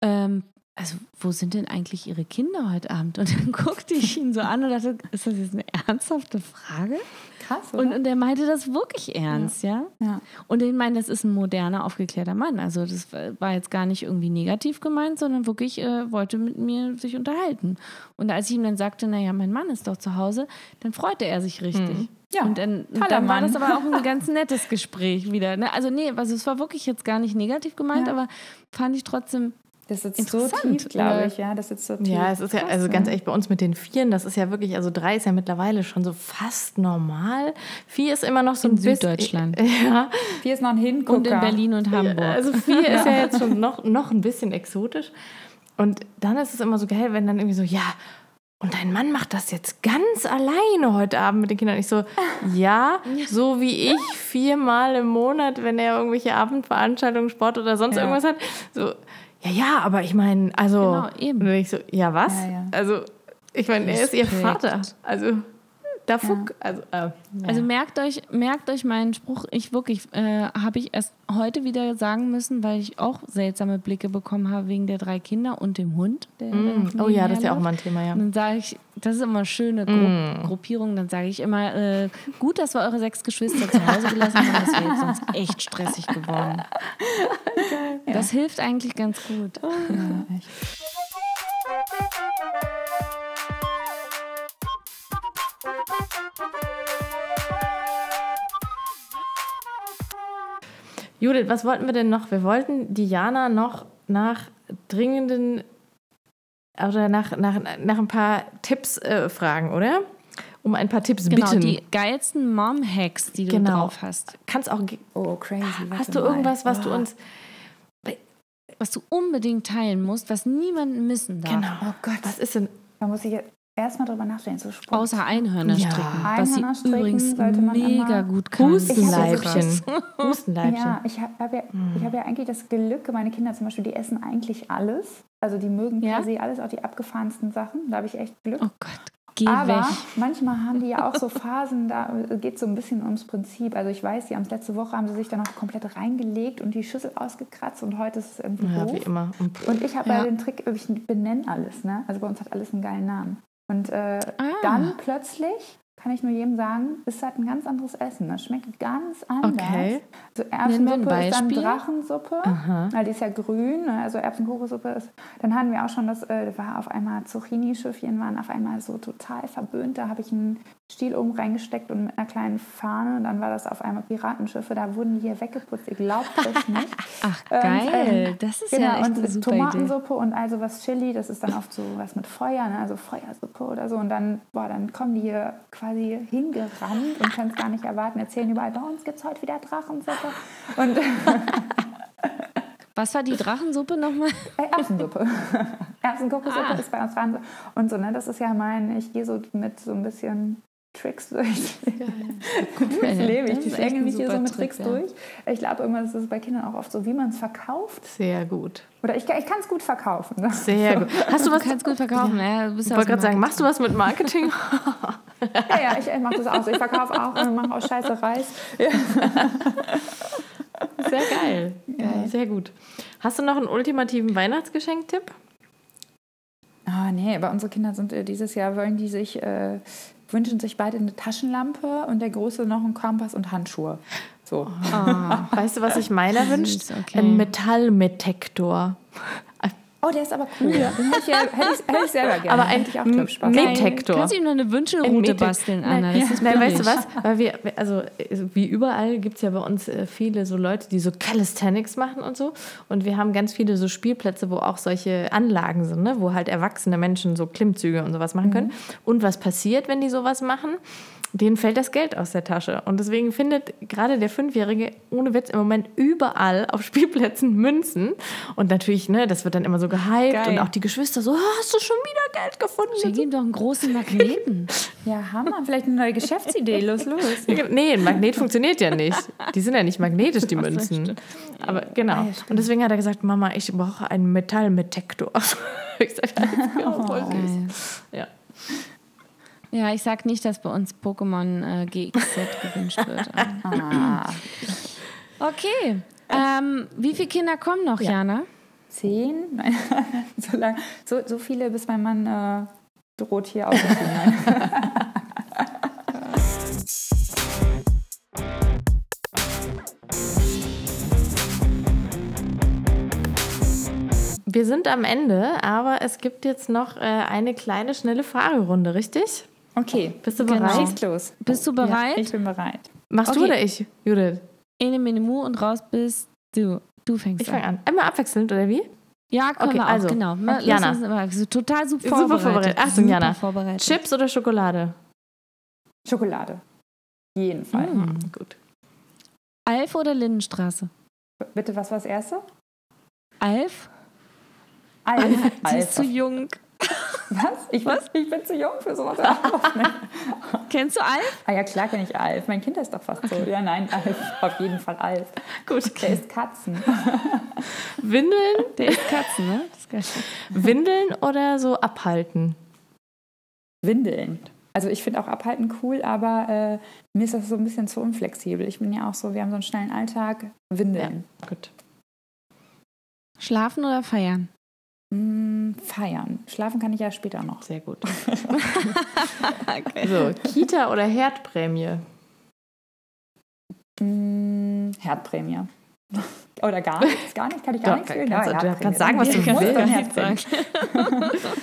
ähm, also wo sind denn eigentlich Ihre Kinder heute Abend? Und dann <laughs> guckte ich ihn so an und dachte, ist das jetzt eine ernsthafte Frage? Krass, oder? Und, und er meinte das wirklich ernst, ja. ja. Und ich meine, das ist ein moderner, aufgeklärter Mann. Also das war jetzt gar nicht irgendwie negativ gemeint, sondern wirklich äh, wollte mit mir sich unterhalten. Und als ich ihm dann sagte, naja, mein Mann ist doch zu Hause, dann freute er sich richtig. Ja, und dann, dann war das aber auch ein <laughs> ganz nettes Gespräch wieder. Ne? Also nee, also es war wirklich jetzt gar nicht negativ gemeint, Ja. aber fand ich trotzdem Das sitzt so Interessant, tief, glaube ja. ich, ja. Das sitzt so tief. Ja, es ist ja, also ganz ehrlich, bei uns mit den Vieren, das ist ja wirklich, also drei ist ja mittlerweile schon so fast normal. Vier ist immer noch so In ein bisschen. Süddeutschland. <laughs> Ja, Hier ist noch ein Hingucker. und in Berlin und Hamburg. also vier ist <laughs> ja jetzt schon noch, noch ein bisschen exotisch. Und dann ist es immer so geil, wenn dann irgendwie so, ja, und dein Mann macht das jetzt ganz alleine heute Abend mit den Kindern. Ich so, <laughs> ja, so wie ich viermal im Monat, wenn er irgendwelche Abendveranstaltungen, Sport oder sonst Ja. irgendwas hat. So, ja, ja, aber ich meine, also. Genau, eben. Und ich so, ja, was? Ja, ja. Also, ich meine, er ist ihr. Vater. Also, da fuck, also, äh, Also merkt euch, merkt euch meinen Spruch. Ich wirklich, äh, habe ich erst heute wieder sagen müssen, weil ich auch seltsame Blicke bekommen habe wegen der drei Kinder und dem Hund. Mm, oh ja, das ist ja auch mal ein Thema, ja. Und dann sage ich, das ist immer eine schöne Gru Gruppierung, dann sage ich immer, äh, gut, dass wir eure sechs Geschwister zu Hause gelassen haben, das wäre jetzt sonst <laughs> echt stressig geworden. Das hilft eigentlich ganz gut. Ja, echt. Judith, was wollten wir denn noch? Wir wollten Diana noch nach dringenden oder nach, nach, nach ein paar Tipps äh, fragen, oder? Um ein paar Tipps Genau, bitten. die geilsten Mom-Hacks, die du Genau. drauf hast. Kannst auch, Oh, crazy. hast du mal. irgendwas, was du Oh. uns. Was du unbedingt teilen musst, was niemand missen darf. Genau. Oh Gott. Was ist denn? Da muss ich jetzt erstmal drüber nachdenken. So Sport. Außer Einhörner Ja. stricken. Was sie Einhörner stricken übrigens sollte man mega gut kann. Hustenleibchen. Ja, <laughs> Hustenleibchen. ich habe ja, ich hab ja eigentlich das Glück, meine Kinder zum Beispiel, die essen eigentlich alles. Also die mögen Ja? per se alles, auch die abgefahrensten Sachen. Da habe ich echt Glück. Oh Gott, geh Aber weg. manchmal haben die ja auch so <laughs> Phasen, da geht es so ein bisschen ums Prinzip. Also ich weiß, die haben es letzte Woche, haben sie sich dann noch komplett reingelegt und die Schüssel ausgekratzt und heute ist es irgendwie Ja, doof. wie immer. Und ich habe Ja. ja den Trick, ich benenne alles. Ne? Also bei uns hat alles einen geilen Namen. Und äh, Ah. dann plötzlich kann ich nur jedem sagen, ist halt ein ganz anderes Essen. Das schmeckt ganz anders. Okay. Also Erbsensuppe ist dann. Drachensuppe, weil die ist ja grün, ne? also Erbsenkokossuppe ist. Dann hatten wir auch schon, das äh, war auf einmal Zucchini-Schiffchen waren auf einmal so total verböhnt. Da habe ich einen Stiel oben reingesteckt und mit einer kleinen Fahne und dann war das auf einmal Piratenschiffe. Da wurden die hier weggeputzt. Ihr glaubt es nicht. <laughs> Ach, Ähm, geil. ähm, das ist genau, ja echt und eine super Idee. Tomatensuppe und also was Chili, das ist dann oft so was mit Feuer, ne? also Feuersuppe oder so. Und dann, boah, dann kommen die hier quasi hingerannt und können es gar nicht erwarten, erzählen überall, bei uns gibt es heute wieder Drachensuppe. Und Was war die Drachensuppe nochmal? <laughs> äh, Erbsensuppe. <laughs> Erbsenkokossuppe Ah. ist bei uns dran. Und so, ne, das ist ja mein, ich gehe so mit so ein bisschen Tricks durch. <laughs> das lebe ich. Echt schlänge mich hier so mit Trick, Tricks ja. durch. Ich glaube immer, das ist bei Kindern auch oft so, wie man es verkauft. Sehr gut. Oder ich, ich kann es gut verkaufen. Ne? Sehr gut. <laughs> Hast du was? Du kannst gut verkaufen. Ja, du bist Ich ja wollte gerade sagen, machst du was mit Marketing? <laughs> Ja, ja, ich, ich mache das auch so. Ich verkaufe auch und mache auch scheiße Reis. Sehr geil. Ja, sehr gut. Hast du noch einen ultimativen Weihnachtsgeschenktipp? Ah, nee, aber unsere Kinder sind äh, dieses Jahr, wollen die sich, äh, wünschen sich beide eine Taschenlampe und der Große noch einen Kompass und Handschuhe. So. Weißt du, was sich meiner <laughs> wünscht? okay. Ein Metallmetektor. Oh, der ist aber cool. Hätte ich, ja- hätte ich, hätte ich selber gerne. Aber ein Hätte ich auch drauf Spaß. Met- Detektor. Kannst du ihm noch eine Ein Wünschelroute basteln, Anna? Nein, Das ist Nein weißt du was? Weil wir, also äh, wie überall gibt es ja bei uns äh, viele so Leute, die so Calisthenics machen und so. Und wir haben ganz viele so Spielplätze, wo auch solche Anlagen sind, ne? wo halt erwachsene Menschen so Klimmzüge und sowas machen können. Und was passiert, wenn die sowas machen? Denen fällt das Geld aus der Tasche. Und deswegen findet gerade der Fünfjährige ohne Witz im Moment überall auf Spielplätzen Münzen. Und natürlich, ne, das wird dann immer so gehypt. Geil. Und auch die Geschwister so, "Ah, hast du schon wieder Geld gefunden? Schenk ihm doch einen großen Magneten. <laughs> Ja, Hammer. Vielleicht eine neue Geschäftsidee. Los, los. Nee, ein Magnet funktioniert ja nicht. Die sind ja nicht magnetisch, die Münzen. Aber genau. Und deswegen hat er gesagt, Mama, ich brauche einen Metallmetektor. <laughs> ich sag, alles klar, voll süß. Ja. Ja, ich sag nicht, dass bei uns Pokémon äh, GXZ gewünscht wird. Ah, <laughs> Okay. Ähm, wie viele Kinder kommen noch, Jana? zehn? Nein. <laughs> so, lang, so, so viele, bis mein Mann äh, droht hier auszuziehen. Nein. <laughs> Wir sind am Ende, aber es gibt jetzt noch äh, eine kleine, schnelle Fragerunde, richtig? Okay. Bist du Genau. bereit? Schieß los. Bist du bereit? Ich bin bereit. Machst du Okay. oder ich, Judith? Ene, mene, mu und raus bist du. Du fängst Ich an. fange an. Einmal abwechselnd, oder wie? Ja, können Okay, wir auch, also, genau. Mal- Jana. also total super Super vorbereitet. vorbereitet. Achtung, super Jana. Vorbereitet. Chips oder Schokolade? Schokolade. Jeden Fall. Hm, gut. Alf oder Lindenstraße? Bitte, was war das erste? Alf? Alf. <laughs> Sie ist zu Alf. jung. Was? Ich, was? ich bin zu jung für sowas. Ne? <laughs> Kennst du Alf? ah ja, klar kenne ich Alf. Mein Kind ist doch fast so. Ja, nein, Alf. Auf jeden Fall Alf. Gut. Der ist Katzen. <laughs> Windeln, Der ist Katzen, ne? Das ist geil. Windeln oder so abhalten? Windeln. Also ich finde auch Abhalten cool, aber äh, mir ist das so ein bisschen zu unflexibel. Ich bin ja auch so, wir haben so einen schnellen Alltag. Windeln. Gut. Schlafen oder feiern? Mm, feiern. Schlafen kann ich ja später noch. Sehr gut. So, Kita oder Herdprämie? Mm, Herdprämie. Oder gar <laughs> nichts, gar nicht, kann ich gar nichts wählen? kannst du- kannst sagen, was du willst. <laughs>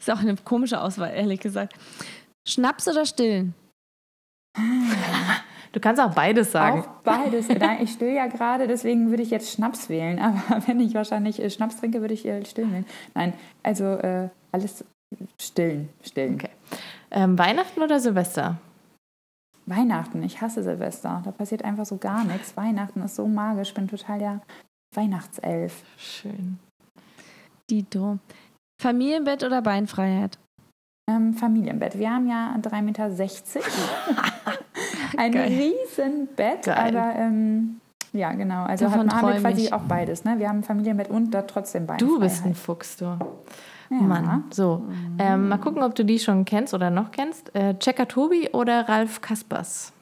Ist auch eine komische Auswahl, ehrlich gesagt. Schnaps oder stillen? <laughs> Du kannst auch beides sagen. Auch beides. <laughs> Nein, ich still ja gerade, deswegen würde ich jetzt Schnaps wählen. Aber <laughs> wenn ich wahrscheinlich äh, Schnaps trinke, würde ich äh, still wählen. Nein, also äh, alles stillen, stillen. Okay. Ähm, Weihnachten oder Silvester? Weihnachten, ich hasse Silvester. Da passiert einfach so gar nichts. Weihnachten ist so magisch. Ich bin total der Weihnachtself. Schön. Dito. Familienbett oder Beinfreiheit? Ähm, Familienbett. Wir haben ja 3,60 Meter. <laughs> <laughs> Ein Geil. Riesenbett, Geil. aber ähm, ja, genau. Also Davon haben, haben wir quasi ich. auch beides. Ne? Wir haben ein Familienbett und da trotzdem Beinfreiheit. Du bist ein Fuchs, du. ja. Mann. So, ähm, mal gucken, ob du die schon kennst oder noch kennst. Äh, Checker Tobi oder Ralf Kaspers?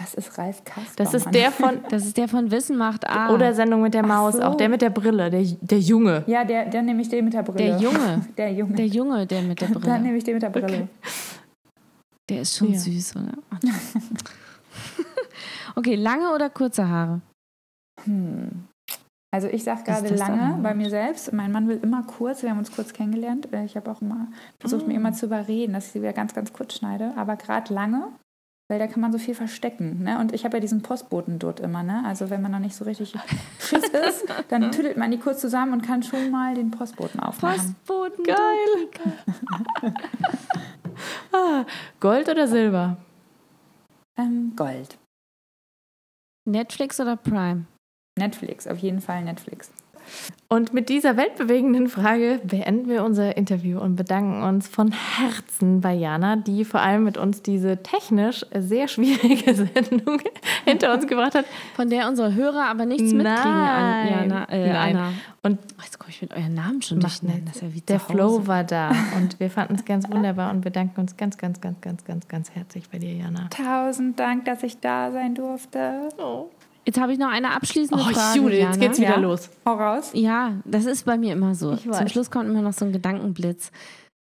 Was ist Ralf Kasper? Das ist der von, <laughs> Das ist der von Wissen macht A. oder Sendung mit der Maus, so. auch der mit der Brille, der, der Junge. Ja, der, der nehme ich den mit der Brille. der Junge. <laughs> Der Junge. Der Junge, der mit der Dann Brille. nehme ich den mit der Brille. Der ist schon Ja. süß, oder? <laughs> <laughs> okay, lange oder kurze Haare? Hm. Also ich sage gerade lange bei mir selbst. Mein Mann will immer kurz. Wir haben uns kurz kennengelernt. Äh, Ich habe auch immer versucht, Ah. mir immer zu überreden, dass ich sie wieder ganz, ganz kurz schneide. Aber gerade lange, weil da kann man so viel verstecken. Ne? Und ich habe ja diesen Postboten dort immer. Ne? Also wenn man noch nicht so richtig <laughs> Schiss ist, dann tüdelt man die kurz zusammen und kann schon mal den Postboten aufmachen. Postboten. Geil. Gold oder Silber? Ähm, Gold. Netflix oder Prime? Netflix, auf jeden Fall Netflix. Und mit dieser weltbewegenden Frage beenden wir unser Interview und bedanken uns von Herzen bei Jana, die vor allem mit uns diese technisch sehr schwierige <laughs> Sendung hinter uns gebracht hat. Von der unsere Hörer aber nichts mitkriegen, An, Nein. Jana, äh, Nein. Anna. Und Oh, jetzt komme ich mit euren Namen schon durcheinander. nichts. Das ist ja wie der. Flow war da und wir fanden es ganz wunderbar und bedanken uns ganz, ganz, ganz, ganz, ganz, ganz herzlich bei dir, Jana. Tausend Dank, dass ich da sein durfte. Jetzt habe ich noch eine abschließende Oh, Frage. Jude, jetzt geht's wieder Ja. los. Hau raus. Ja, das ist bei mir immer so. Zum Schluss kommt immer noch so ein Gedankenblitz.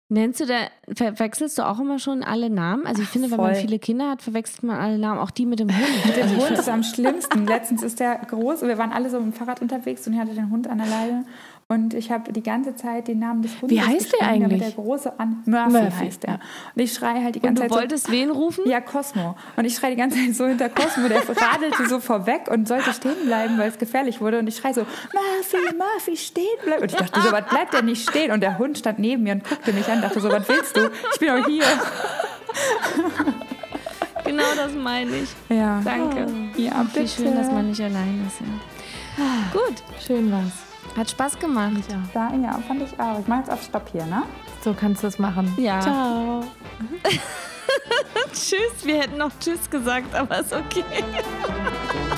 Nennst du da, verwechselst du auch immer schon alle Namen? Also ich finde, wenn man voll. viele Kinder hat, verwechselt man alle Namen, auch die mit dem Hund. Der Hund ist am schlimmsten. Letztens ist der groß. Wir waren alle so mit dem Fahrrad unterwegs und ich hatte den Hund an der Leine. Und ich habe die ganze Zeit den Namen des Hundes Wie heißt der eigentlich? Der große an Murphy, Murphy, heißt er. ja. Und ich schreie halt die Und ganze du Zeit wolltest wen rufen? so, ja, Cosmo. Und ich schreie die ganze Zeit so hinter Cosmo. Der <laughs> radelte so vorweg und sollte stehen bleiben, weil es gefährlich wurde. Und ich schreie so, Murphy, Murphy, stehen bleiben. Und ich dachte so, was bleibt der nicht stehen? Und der Hund stand neben mir und guckte mich an, dachte so, was willst du? Ich bin doch hier. <laughs> Genau das meine ich. Ja. Danke. Ja, Wie schön, dass man nicht allein ist. Ja. Gut, Schön war's. Hat Spaß gemacht. Ja. Da, ja, fand ich auch. Ich mache jetzt auf Stopp hier, ne? So kannst du es machen. Ja. Ciao. <laughs> Tschüss, wir hätten noch Tschüss gesagt, aber ist okay. <laughs>